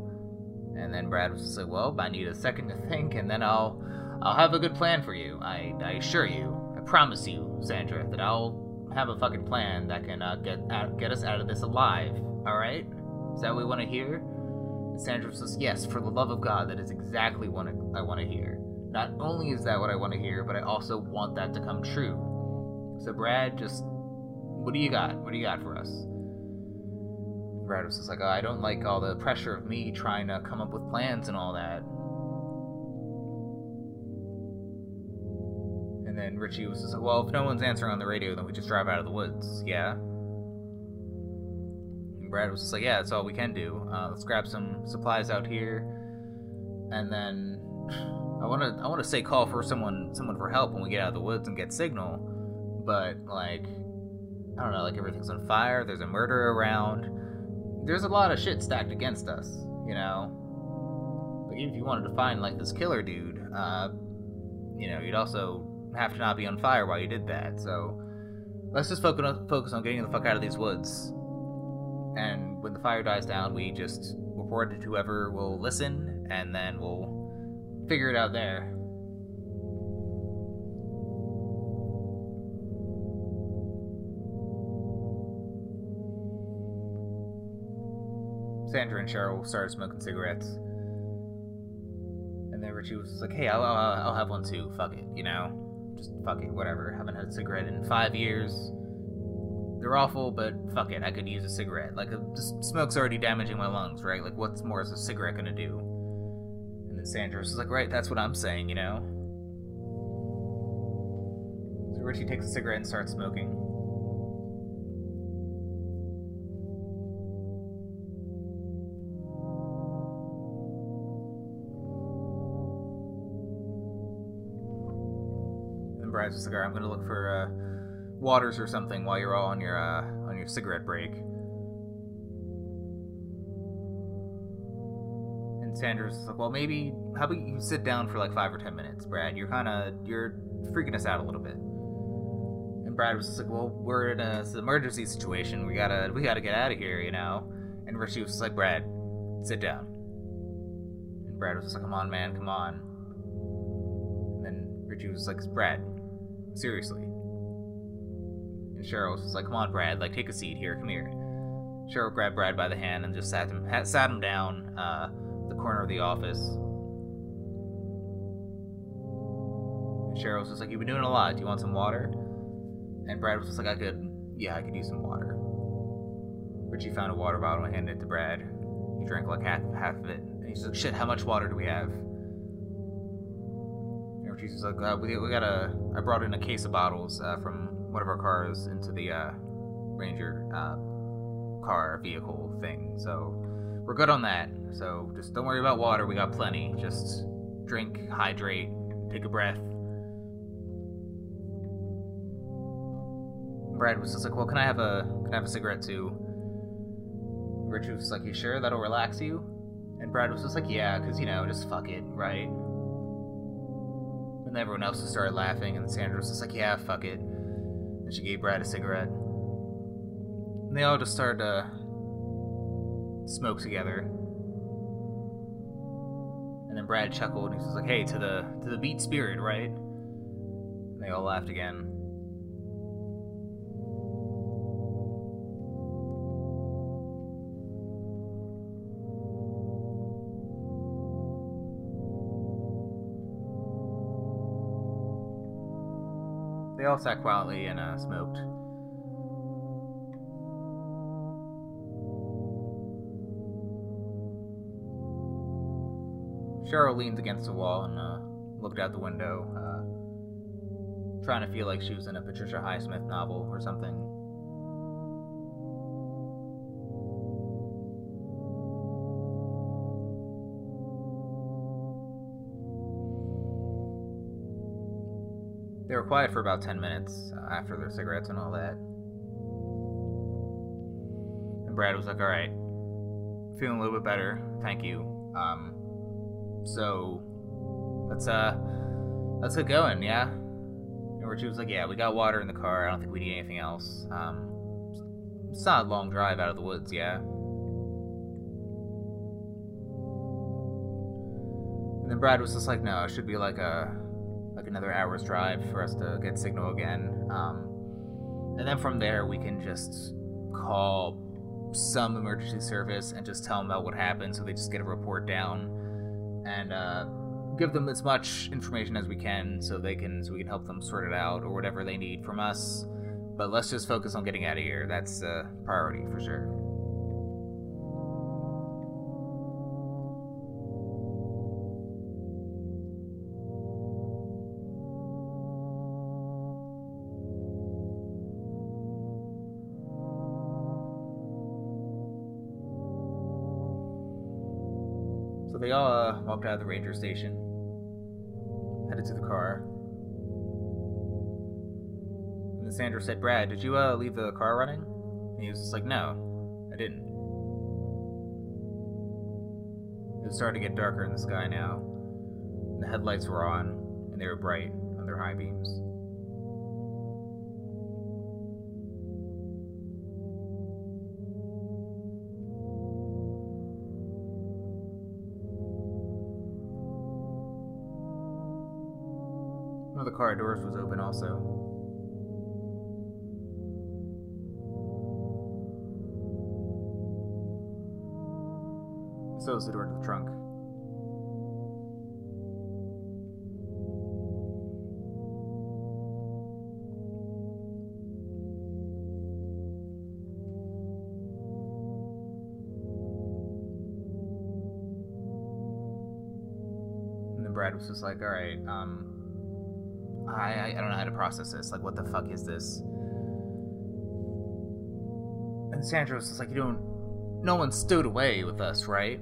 And then Brad was just like, well, I need a second to think, and then I'll, I'll have a good plan for you. I, I assure you, I promise you, Sandra, that I'll have a fucking plan that can uh, get out, get us out of this alive. All right? Is that what we want to hear? And Sandra says, yes, for the love of God, that is exactly what I want to hear. Not only is that what I want to hear, but I also want that to come true. So, Brad, just what do you got? What do you got for us? Brad was just like, oh, I don't like all the pressure of me trying to come up with plans and all that. And then Richie was just like, well, if no one's answering on the radio, then we just drive out of the woods, yeah? And Brad was just like, yeah, that's all we can do. Uh, let's grab some supplies out here, and then I want to I want to say call for someone someone for help when we get out of the woods and get signal, but like I don't know, like everything's on fire. There's a murder around. There's a lot of shit stacked against us, you know. Like if you wanted to find like this killer dude, uh, you know, you'd also have to not be on fire while you did that. So let's just focus on, focus on getting the fuck out of these woods. And when the fire dies down, we just report it to whoever will listen, and then we'll figure it out there. Sandra and Cheryl started smoking cigarettes. And then Richie was like, hey, I'll, I'll, I'll have one too. Fuck it, you know? Just fuck it, whatever. Haven't had a cigarette in five years. They're awful, but fuck it, I could use a cigarette. Like, uh, a, smoke's already damaging my lungs, right? Like, what's more is a cigarette gonna do? And then Sandra was like, right, that's what I'm saying, you know? So Richie takes a cigarette and starts smoking. Brad's just like, I'm gonna look for uh, waters or something while you're all on your uh, on your cigarette break. And Sanders Sandra's like, well, maybe how about you sit down for like five or ten minutes, Brad? You're kind of you're freaking us out a little bit. And Brad was like, well, we're in a, an emergency situation. We gotta we gotta get out of here, you know. And Richie was like, Brad, sit down. And Brad was like, come on, man, come on. And then Richie was like, Brad, Seriously. And Cheryl was like, "Come on, Brad. Like, take a seat here. Come here." Cheryl grabbed Brad by the hand and just sat him sat him down uh, the corner of the office. And Cheryl was just like, "You've been doing a lot. Do you want some water?" And Brad was just like, "I could, yeah, I could use some water." Richie found a water bottle and handed it to Brad. He drank like half half of it. And he's like, "Shit, how much water do we have?" She's like, uh, we, we got a. I brought in a case of bottles uh, from one of our cars into the uh, Ranger uh, car vehicle thing. So we're good on that. So just don't worry about water. We got plenty. Just drink, hydrate, take a breath. Brad was just like, well, can I have a can I have a cigarette too? Richard was like, you sure that'll relax you? And Brad was just like, yeah, because you know, just fuck it, right? And everyone else just started laughing, and Sandra was just like, yeah, fuck it. And she gave Brad a cigarette. And they all just started to smoke together. And then Brad chuckled, and he was like, hey, to the to the beat spirit, right? And they all laughed again. All sat quietly and uh, smoked. Cheryl leaned against the wall and uh, looked out the window, uh, trying to feel like she was in a Patricia Highsmith novel or something. Quiet for about 10 minutes after their cigarettes and all that. And Brad was like, alright, feeling a little bit better, thank you. Um, So let's uh let's get going, yeah. And Richie was like, yeah, we got water in the car. I don't think we need anything else. Um, it's not a long drive out of the woods, yeah. And then Brad was just like, no, it should be like a like another hour's drive for us to get signal again. Um, and then from there we can just call some emergency service and just tell them about what happened, so they just get a report down and uh, give them as much information as we can, so they can so we can help them sort it out or whatever they need from us. But let's just focus on getting out of here. That's a priority for sure. So they all uh, walked out of the ranger station, headed to the car. And Sandra said, "Brad, did you uh, leave the car running?" And he was just like, "No, I didn't." It was starting to get darker in the sky now. The headlights were on, and they were bright on their high beams. Car doors was open also. So was the door to the trunk. And then Brad was just like, all right, um, I, I, don't know how to process this. Like, what the fuck is this? And Sandra was just like, you don't. No one stowed away with us, right?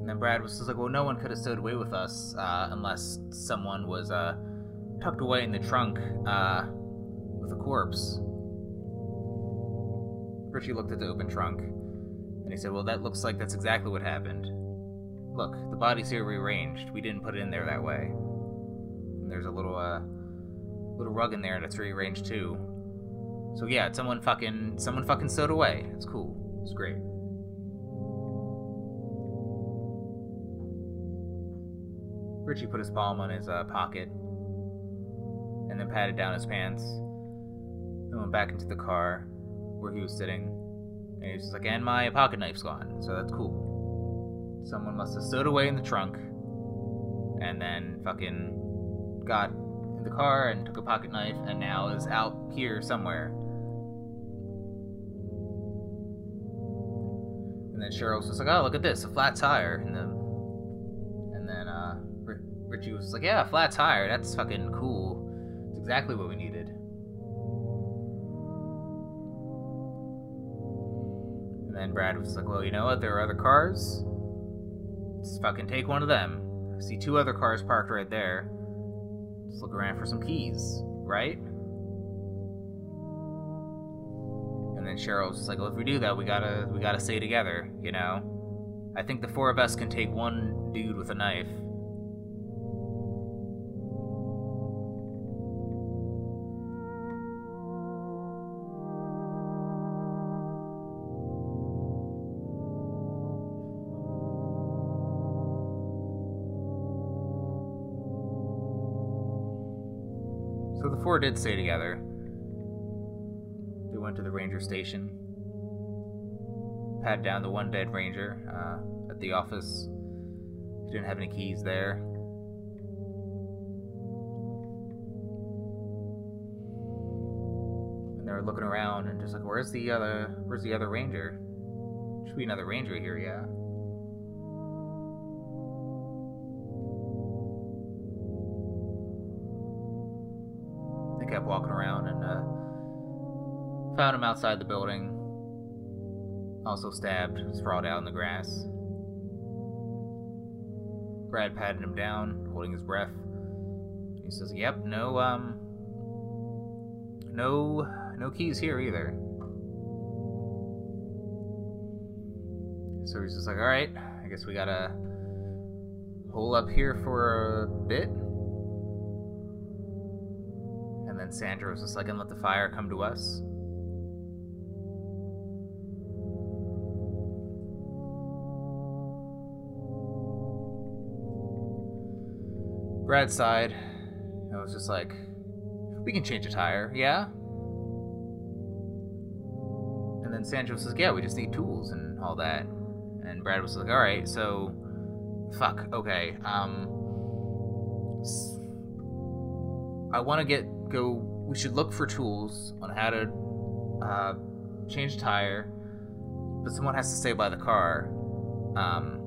And then Brad was just like, well, no one could have stowed away with us uh, unless someone was uh, tucked away in the trunk uh, with a corpse. Richie looked at the open trunk and he said, well, that looks like that's exactly what happened. Look, the bodies here rearranged. We didn't put it in there that way. And there's a little uh little rug in there and that's rearranged too. So yeah, someone fucking someone fucking sewed away. It's cool. It's great. Richie put his palm on his uh, pocket and then patted down his pants and went back into the car where he was sitting. And he was just like, and my pocket knife's gone, so that's cool. Someone must have stowed away in the trunk and then fucking got in the car and took a pocket knife and now is out here somewhere. And then Cheryl was just like, "Oh, look at this, a flat tire." And then, and then uh, Richie was like, "Yeah, flat tire. That's fucking cool. It's exactly what we needed." And then Brad was like, "Well, you know what? There are other cars. Let's fucking take one of them. I see two other cars parked right there. Let's look around for some keys, right?" And then Cheryl's just like, "Well, if we do that, we gotta we gotta stay together, you know. I think the four of us can take one dude with a knife." Did stay together. They went to the ranger station, patted down the one dead ranger uh, at the office. He didn't have any keys there. And they were looking around and just like, "Where's the other? Where's the other ranger? Should be another ranger here, yeah." Found him outside the building. Also stabbed, sprawled out in the grass. Brad patted him down, holding his breath. He says, "Yep, no, um, no, no keys here either." So he's just like, all right, I guess we gotta hole up here for a bit. And then Sandra was just like, and let the fire come to us. Brad's side, I was just like, we can change a tire, yeah? And then Sandra says, yeah, we just need tools and all that. And Brad was like, all right, so, fuck, okay, um, I want to get, go, we should look for tools on how to, uh, change a tire, but someone has to stay by the car, um,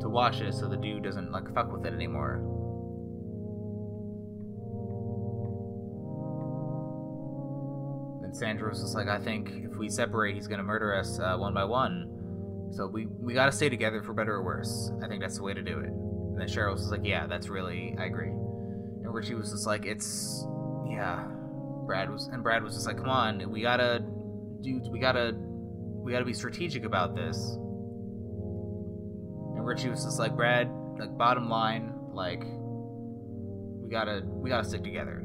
to wash it so the dude doesn't, like, fuck with it anymore. Sandra was just like, I think if we separate, he's gonna murder us uh, one by one. So we we gotta stay together for better or worse. I think that's the way to do it. And then Cheryl was like, Yeah, that's really I agree. And Richie was just like, It's yeah. Brad was and Brad was just like, Come on, we gotta dudes, we gotta we gotta be strategic about this. And Richie was just like, Brad, like bottom line, like we gotta we gotta stick together.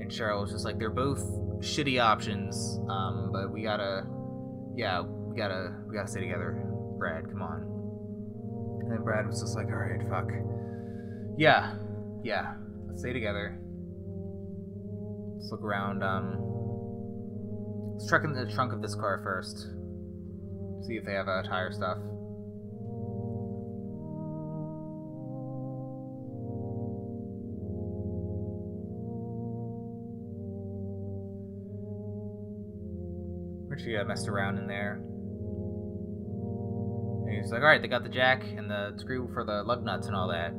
And Cheryl was just like, they're both shitty options, um, but we gotta, yeah, we gotta, we gotta stay together. Brad, come on. And then Brad was just like, all right, fuck. Yeah, yeah, let's stay together. Let's look around. Um, let's check in the trunk of this car first. See if they have uh, tire stuff. Richie uh, messed around in there. And he's like, alright, they got the jack and the screw for the lug nuts and all that.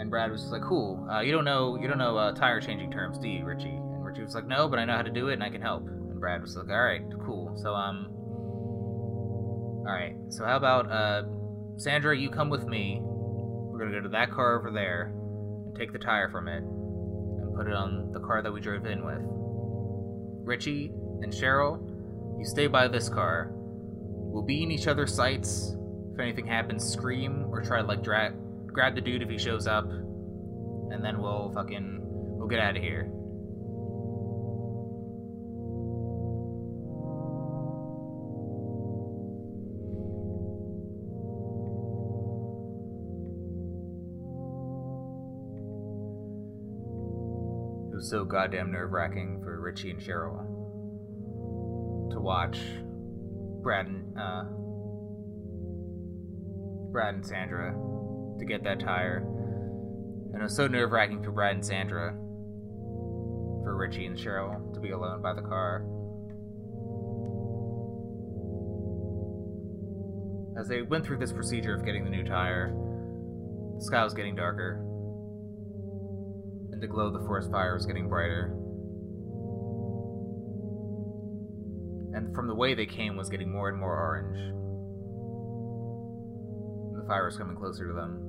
And Brad was like, cool. Uh, you don't know you don't know uh, tire changing terms, do you, Richie? And Richie was like, no, but I know how to do it and I can help. And Brad was like, alright, cool. So, um, alright. So how about, uh, Sandra, you come with me. We're gonna go to that car over there and take the tire from it and put it on the car that we drove in with. Richie, and Cheryl, you stay by this car. We'll be in each other's sights. If anything happens, scream or try to like drag, grab the dude if he shows up, and then we'll fucking we'll get out of here. It was so goddamn nerve wracking for Richie and Cheryl to watch Brad and uh, Brad and Sandra to get that tire, and it was so nerve wracking for Brad and Sandra, for Richie and Cheryl to be alone by the car. As they went through this procedure of getting the new tire, the sky was getting darker, and the glow of the forest fire was getting brighter. And from the way they came was getting more and more orange. The fire was coming closer to them.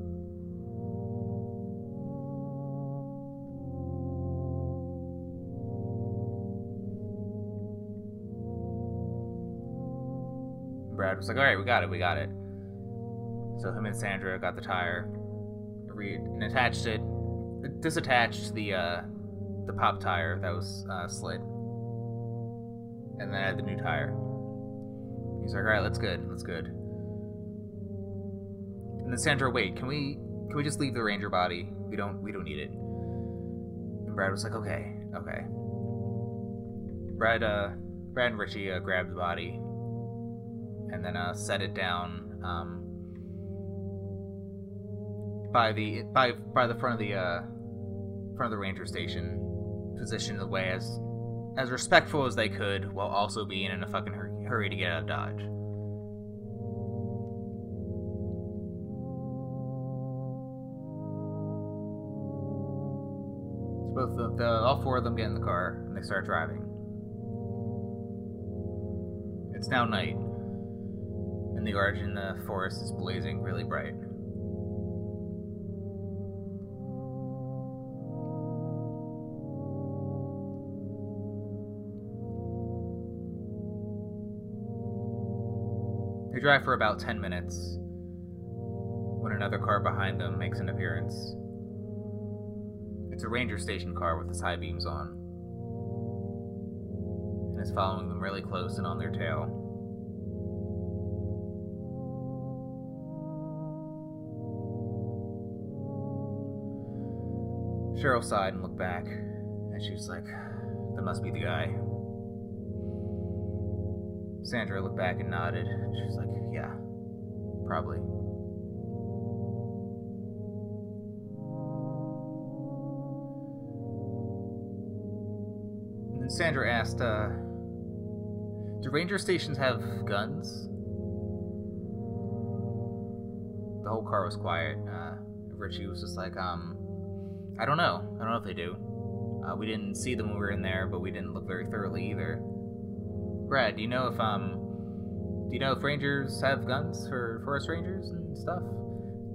Brad was like, "All right, we got it, we got it." So him and Sandra got the tire, re- and attached it, disattached the uh, the pop tire that was uh, slid and then I had the new tire. He's like, all right, that's good, that's good. And then Sandra, wait, can we can we just leave the Ranger body? We don't we don't need it. And Brad was like, okay, okay. Brad, uh, Brad and Richie uh, grabbed the body and then uh, set it down um, by the by by the front of the uh, front of the ranger station, positioned the way as as respectful as they could while also being in a fucking hurry, to get out of Dodge. So both the, the all four of them get in the car and they start driving. It's now night, and the orange in the forest is blazing really bright. They drive for about 10 minutes when another car behind them makes an appearance. It's a ranger station car with its high beams on. And is following them really close and on their tail. Cheryl sighed and looked back, and she was like, That must be the guy. Sandra looked back and nodded. She was like, Yeah, probably. And then Sandra asked, uh, Do ranger stations have guns? The whole car was quiet. Uh, Richie was just like, um, I don't know. I don't know if they do. Uh, we didn't see them when we were in there, but we didn't look very thoroughly either. Brad, do you know if um, do you know if rangers have guns for forest rangers and stuff?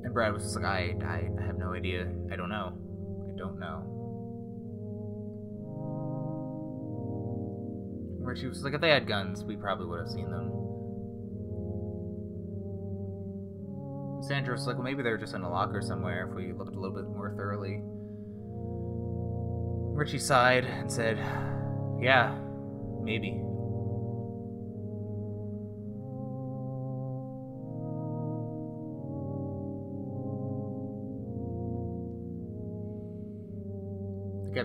And Brad was just like, I, I, I have no idea. I don't know. I don't know. Where she was like, if they had guns, we probably would have seen them. Sandra was like, well, maybe they're just in a locker somewhere if we looked a little bit more thoroughly. Richie sighed and said, Yeah, maybe.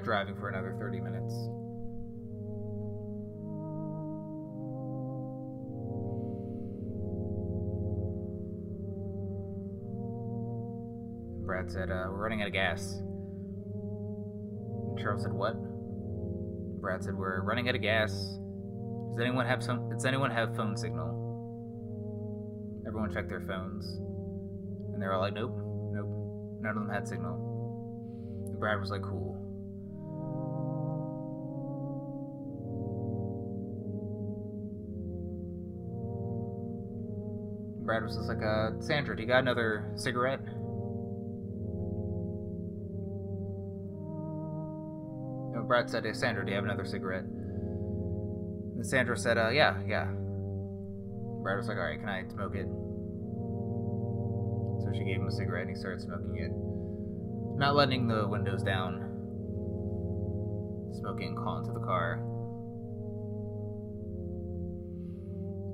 Driving for another 30 minutes. Brad said, uh, We're running out of gas. Cheryl said, "What?" Brad said, "We're running out of gas. Does anyone have some? Does anyone have phone signal?" Everyone checked their phones, and they were all like, "Nope, nope. None of them had signal." And Brad was like, "Cool." Brad was just like, uh, Sandra, do you got another cigarette? Brad said, hey, Sandra, do you have another cigarette? And Sandra said, uh, yeah, yeah. Brad was like, alright, can I smoke it? So she gave him a cigarette and he started smoking it. Not letting the windows down. Smoking calling to the car.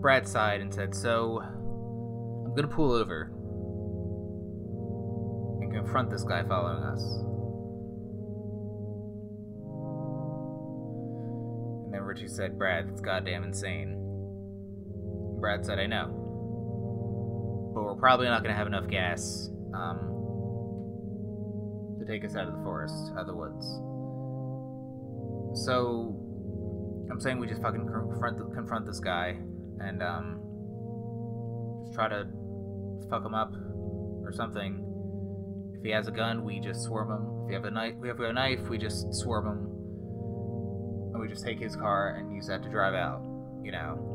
Brad sighed and said, So, I'm gonna pull over and confront this guy following us. And then Richie said, Brad, that's goddamn insane. Brad said, I know. But we're probably not gonna have enough gas um, to take us out of the forest, out of the woods. So, I'm saying we just fucking confront, confront this guy and um, just try to fuck him up or something. If he has a gun, we just swarm him. If we have a knife, we have a knife, we just swarm him, and we just take his car and use that to drive out. You know.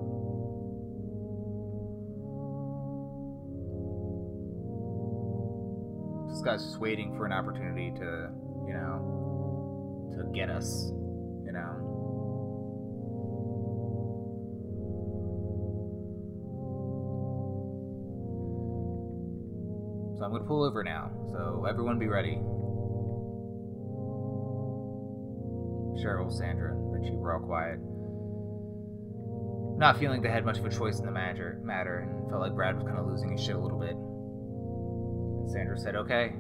This guy's just waiting for an opportunity to, you know, to get us. I'm going to pull over now. So everyone be ready. Cheryl, Sandra, and Richie were all quiet. Not feeling they had much of a choice in the matter, matter and felt like Brad was kind of losing his shit a little bit. And Sandra said, okay,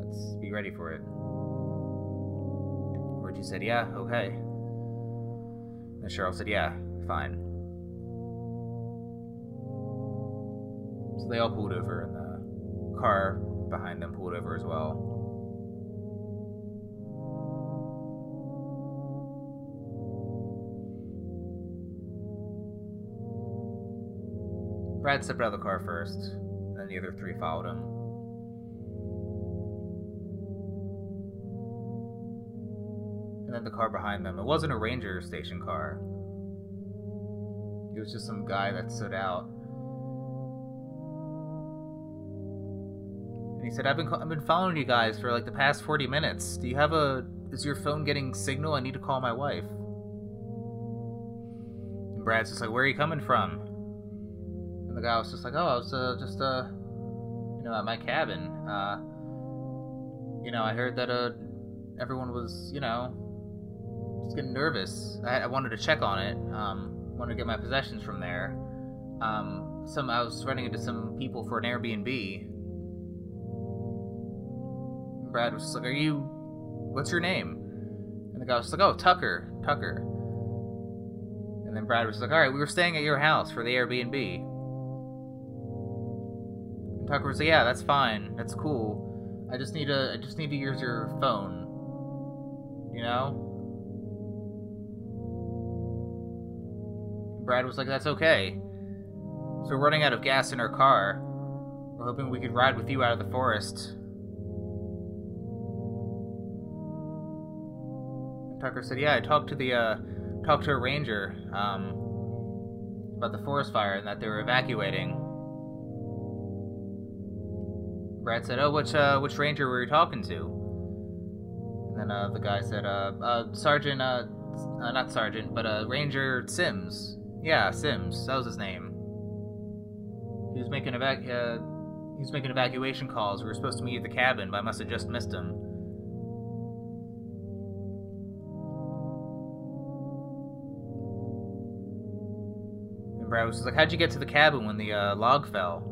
let's be ready for it. Richie said, yeah, okay. And Cheryl said, yeah, fine. So they all pulled over and car behind them pulled over as well. Brad stepped out of the car first, then the other three followed him. And then the car behind them. It wasn't a ranger station car. It was just some guy that stood out. And he said, "I've been I've been following you guys for like the past 40 minutes. Do you have a is your phone getting signal? I need to call my wife." And Brad's just like, "Where are you coming from?" And the guy was just like, "Oh, I was uh, just uh, you know, at my cabin. Uh, you know, I heard that uh, everyone was, you know, just getting nervous. I, I wanted to check on it. Um, wanted to get my possessions from there. Um, some I was running into some people for an Airbnb. Brad was just like, "Are you? What's your name?" And the guy was like, "Oh, Tucker, Tucker." And then Brad was like, "All right, we were staying at your house for the Airbnb." And Tucker was like, "Yeah, that's fine. That's cool. I just need to. I just need to use your phone. You know." Brad was like, "That's okay." So we're running out of gas in our car. We're hoping we could ride with you out of the forest. Tucker said, "Yeah, I talked to the uh, talked to a ranger um, about the forest fire and that they were evacuating." Brad said, "Oh, which uh, which ranger were you talking to?" And then uh, the guy said, uh, uh Sergeant, uh, uh, not Sergeant, but uh, Ranger Sims. Yeah, Sims. That was his name. He was making evac- uh, he was making evacuation calls. We were supposed to meet at the cabin, but I must have just missed him." Brad was like, "How'd you get to the cabin when the uh, log fell?"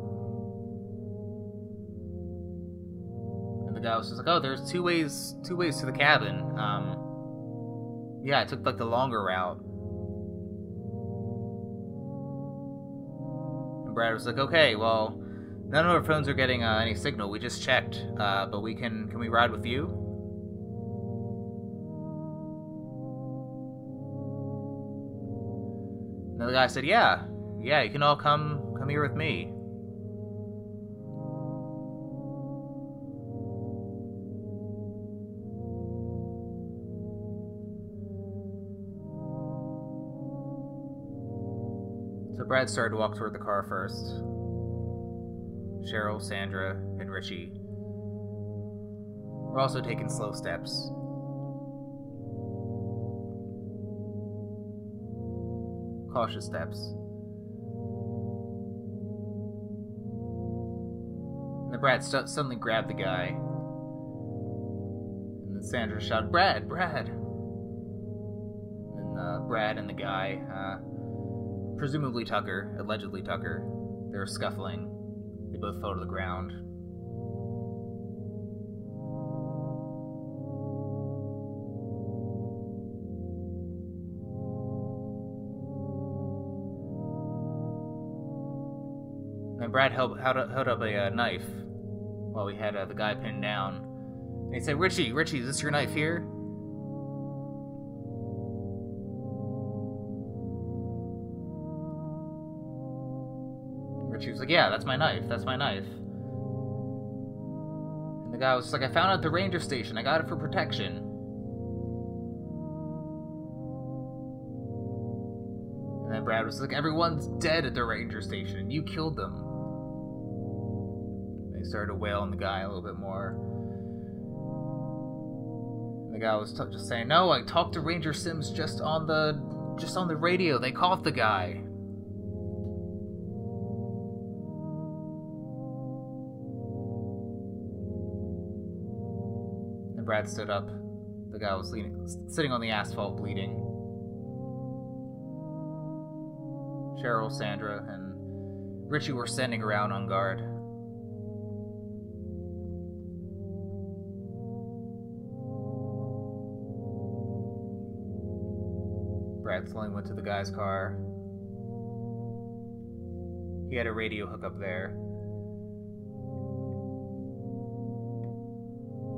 And the guy was just like, "Oh, there's two ways, two ways to the cabin. Um, yeah, I took like the longer route." And Brad was like, "Okay, well, none of our phones are getting uh, any signal. We just checked, uh, but we can. Can we ride with you?" And the guy said, "Yeah, yeah, you can all come come here with me." So Brad started to walk toward the car first. Cheryl, Sandra, and Richie were also taking slow steps. Cautious steps. And then Brad st- suddenly grabbed the guy. And then Sandra shouted, Brad, Brad! And uh, Brad and the guy, uh, presumably Tucker, allegedly Tucker, they were scuffling. They both fell to the ground. Brad held, held, up- held up a uh, knife while we had uh, the guy pinned down. And he said, Richie, Richie, is this your knife here? Richie was like, Yeah, that's my knife. That's my knife. And the guy was like, I found it at the ranger station. I got it for protection. And then Brad was like, Everyone's dead at the ranger station. You killed them. Started to wail on the guy a little bit more. And the guy was t- just saying, "No, I talked to Ranger Sims just on the just on the radio. They caught the guy." And Brad stood up. The guy was leaning, sitting on the asphalt, bleeding. Cheryl, Sandra, and Richie were standing around on guard. Slowly went to the guy's car. He had a radio hookup there.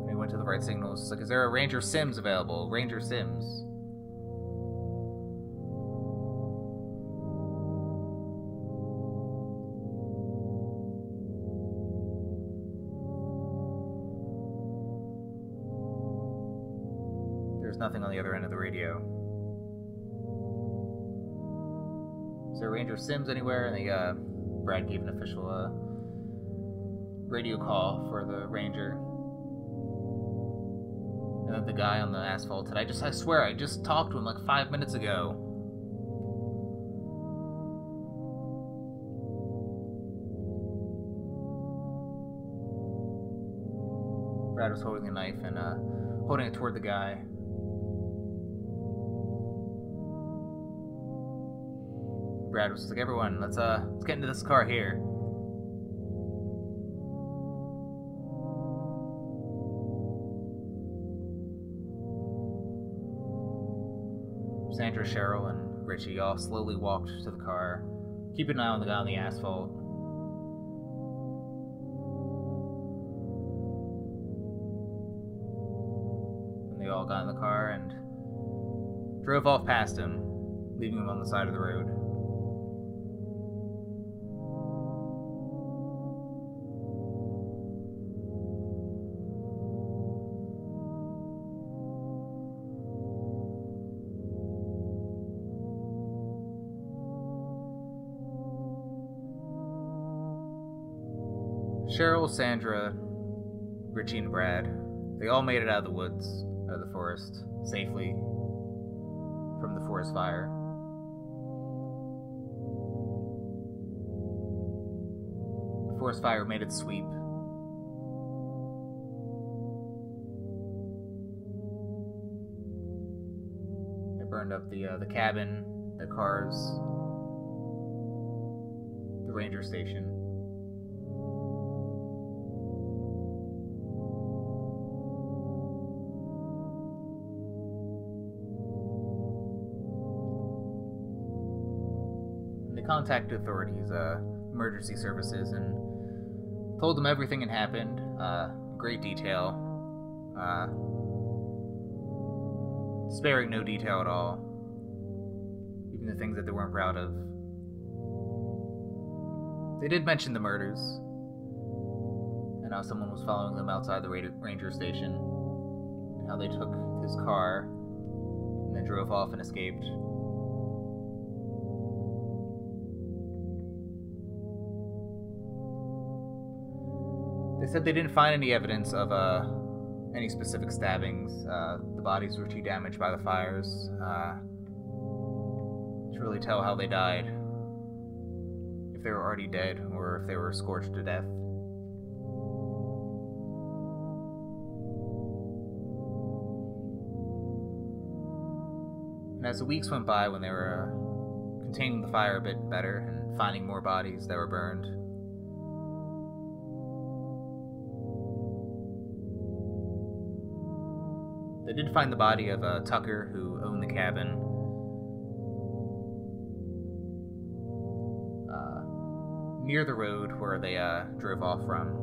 And he went to the right signals. Like, is there a Ranger Sims available? Ranger Sims. Sims anywhere, and they uh, Brad gave an official uh, radio call for the ranger. And then the guy on the asphalt said, "I just, I swear, I just talked to him like five minutes ago." Brad was holding a knife and uh, holding it toward the guy. Brad was like, "Everyone, let's uh, let's get into this car here." Sandra, Cheryl, and Richie all slowly walked to the car, keeping an eye on the guy on the asphalt. And they all got in the car and drove off past him, leaving him on the side of the road. Sandra, Richie, and Brad, they all made it out of the woods, out of the forest, safely from the forest fire. The forest fire made its sweep. It burned up the uh, the cabin, the cars, the ranger station. Contacted authorities, uh, emergency services, and told them everything had happened. Uh, great detail. Uh, sparing no detail at all. Even the things that they weren't proud of. They did mention the murders. And how someone was following them outside the ranger station. And how they took his car and then drove off and escaped. They said they didn't find any evidence of uh, any specific stabbings. Uh, the bodies were too damaged by the fires uh, to really tell how they died. If they were already dead or if they were scorched to death. And as the weeks went by, when they were uh, containing the fire a bit better and finding more bodies that were burned, They did find the body of uh, Tucker, who owned the cabin. Uh, near the road where they uh, drove off from.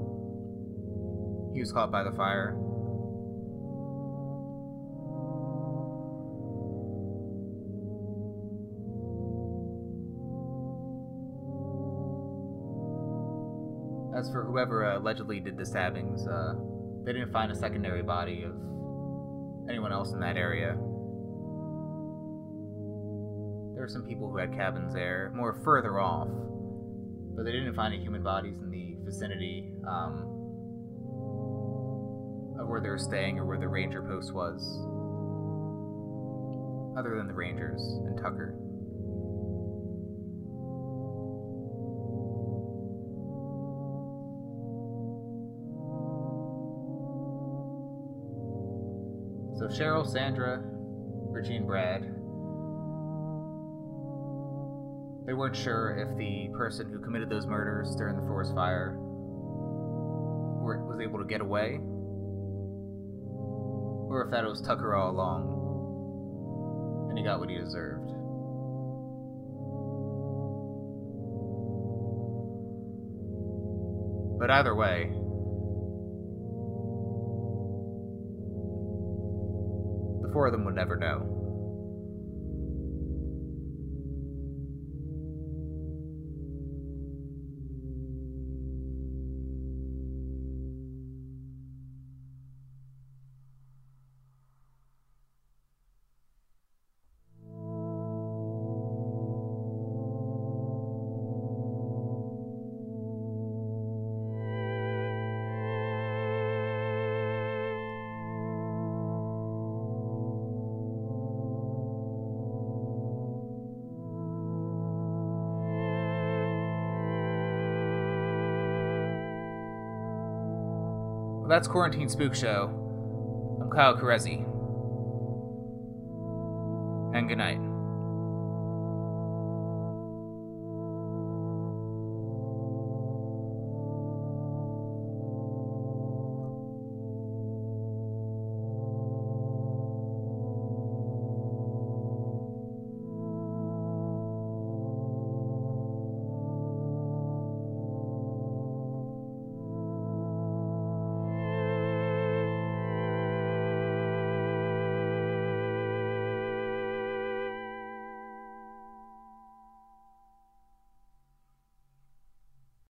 He was caught by the fire. As for whoever uh, allegedly did the stabbings, uh, they didn't find a secondary body of anyone else in that area. There were some people who had cabins there, more further off, but they didn't find any human bodies in the vicinity um, of where they were staying or where the ranger post was, other than the rangers and Tucker. Cheryl, Sandra, and Brad. They weren't sure if the person who committed those murders during the forest fire were, was able to get away, or if that was Tucker all along, and he got what he deserved. But either way, four of them would never know. Well, that's Quarantine Spook Show. I'm Kyle Carezzi. And good night.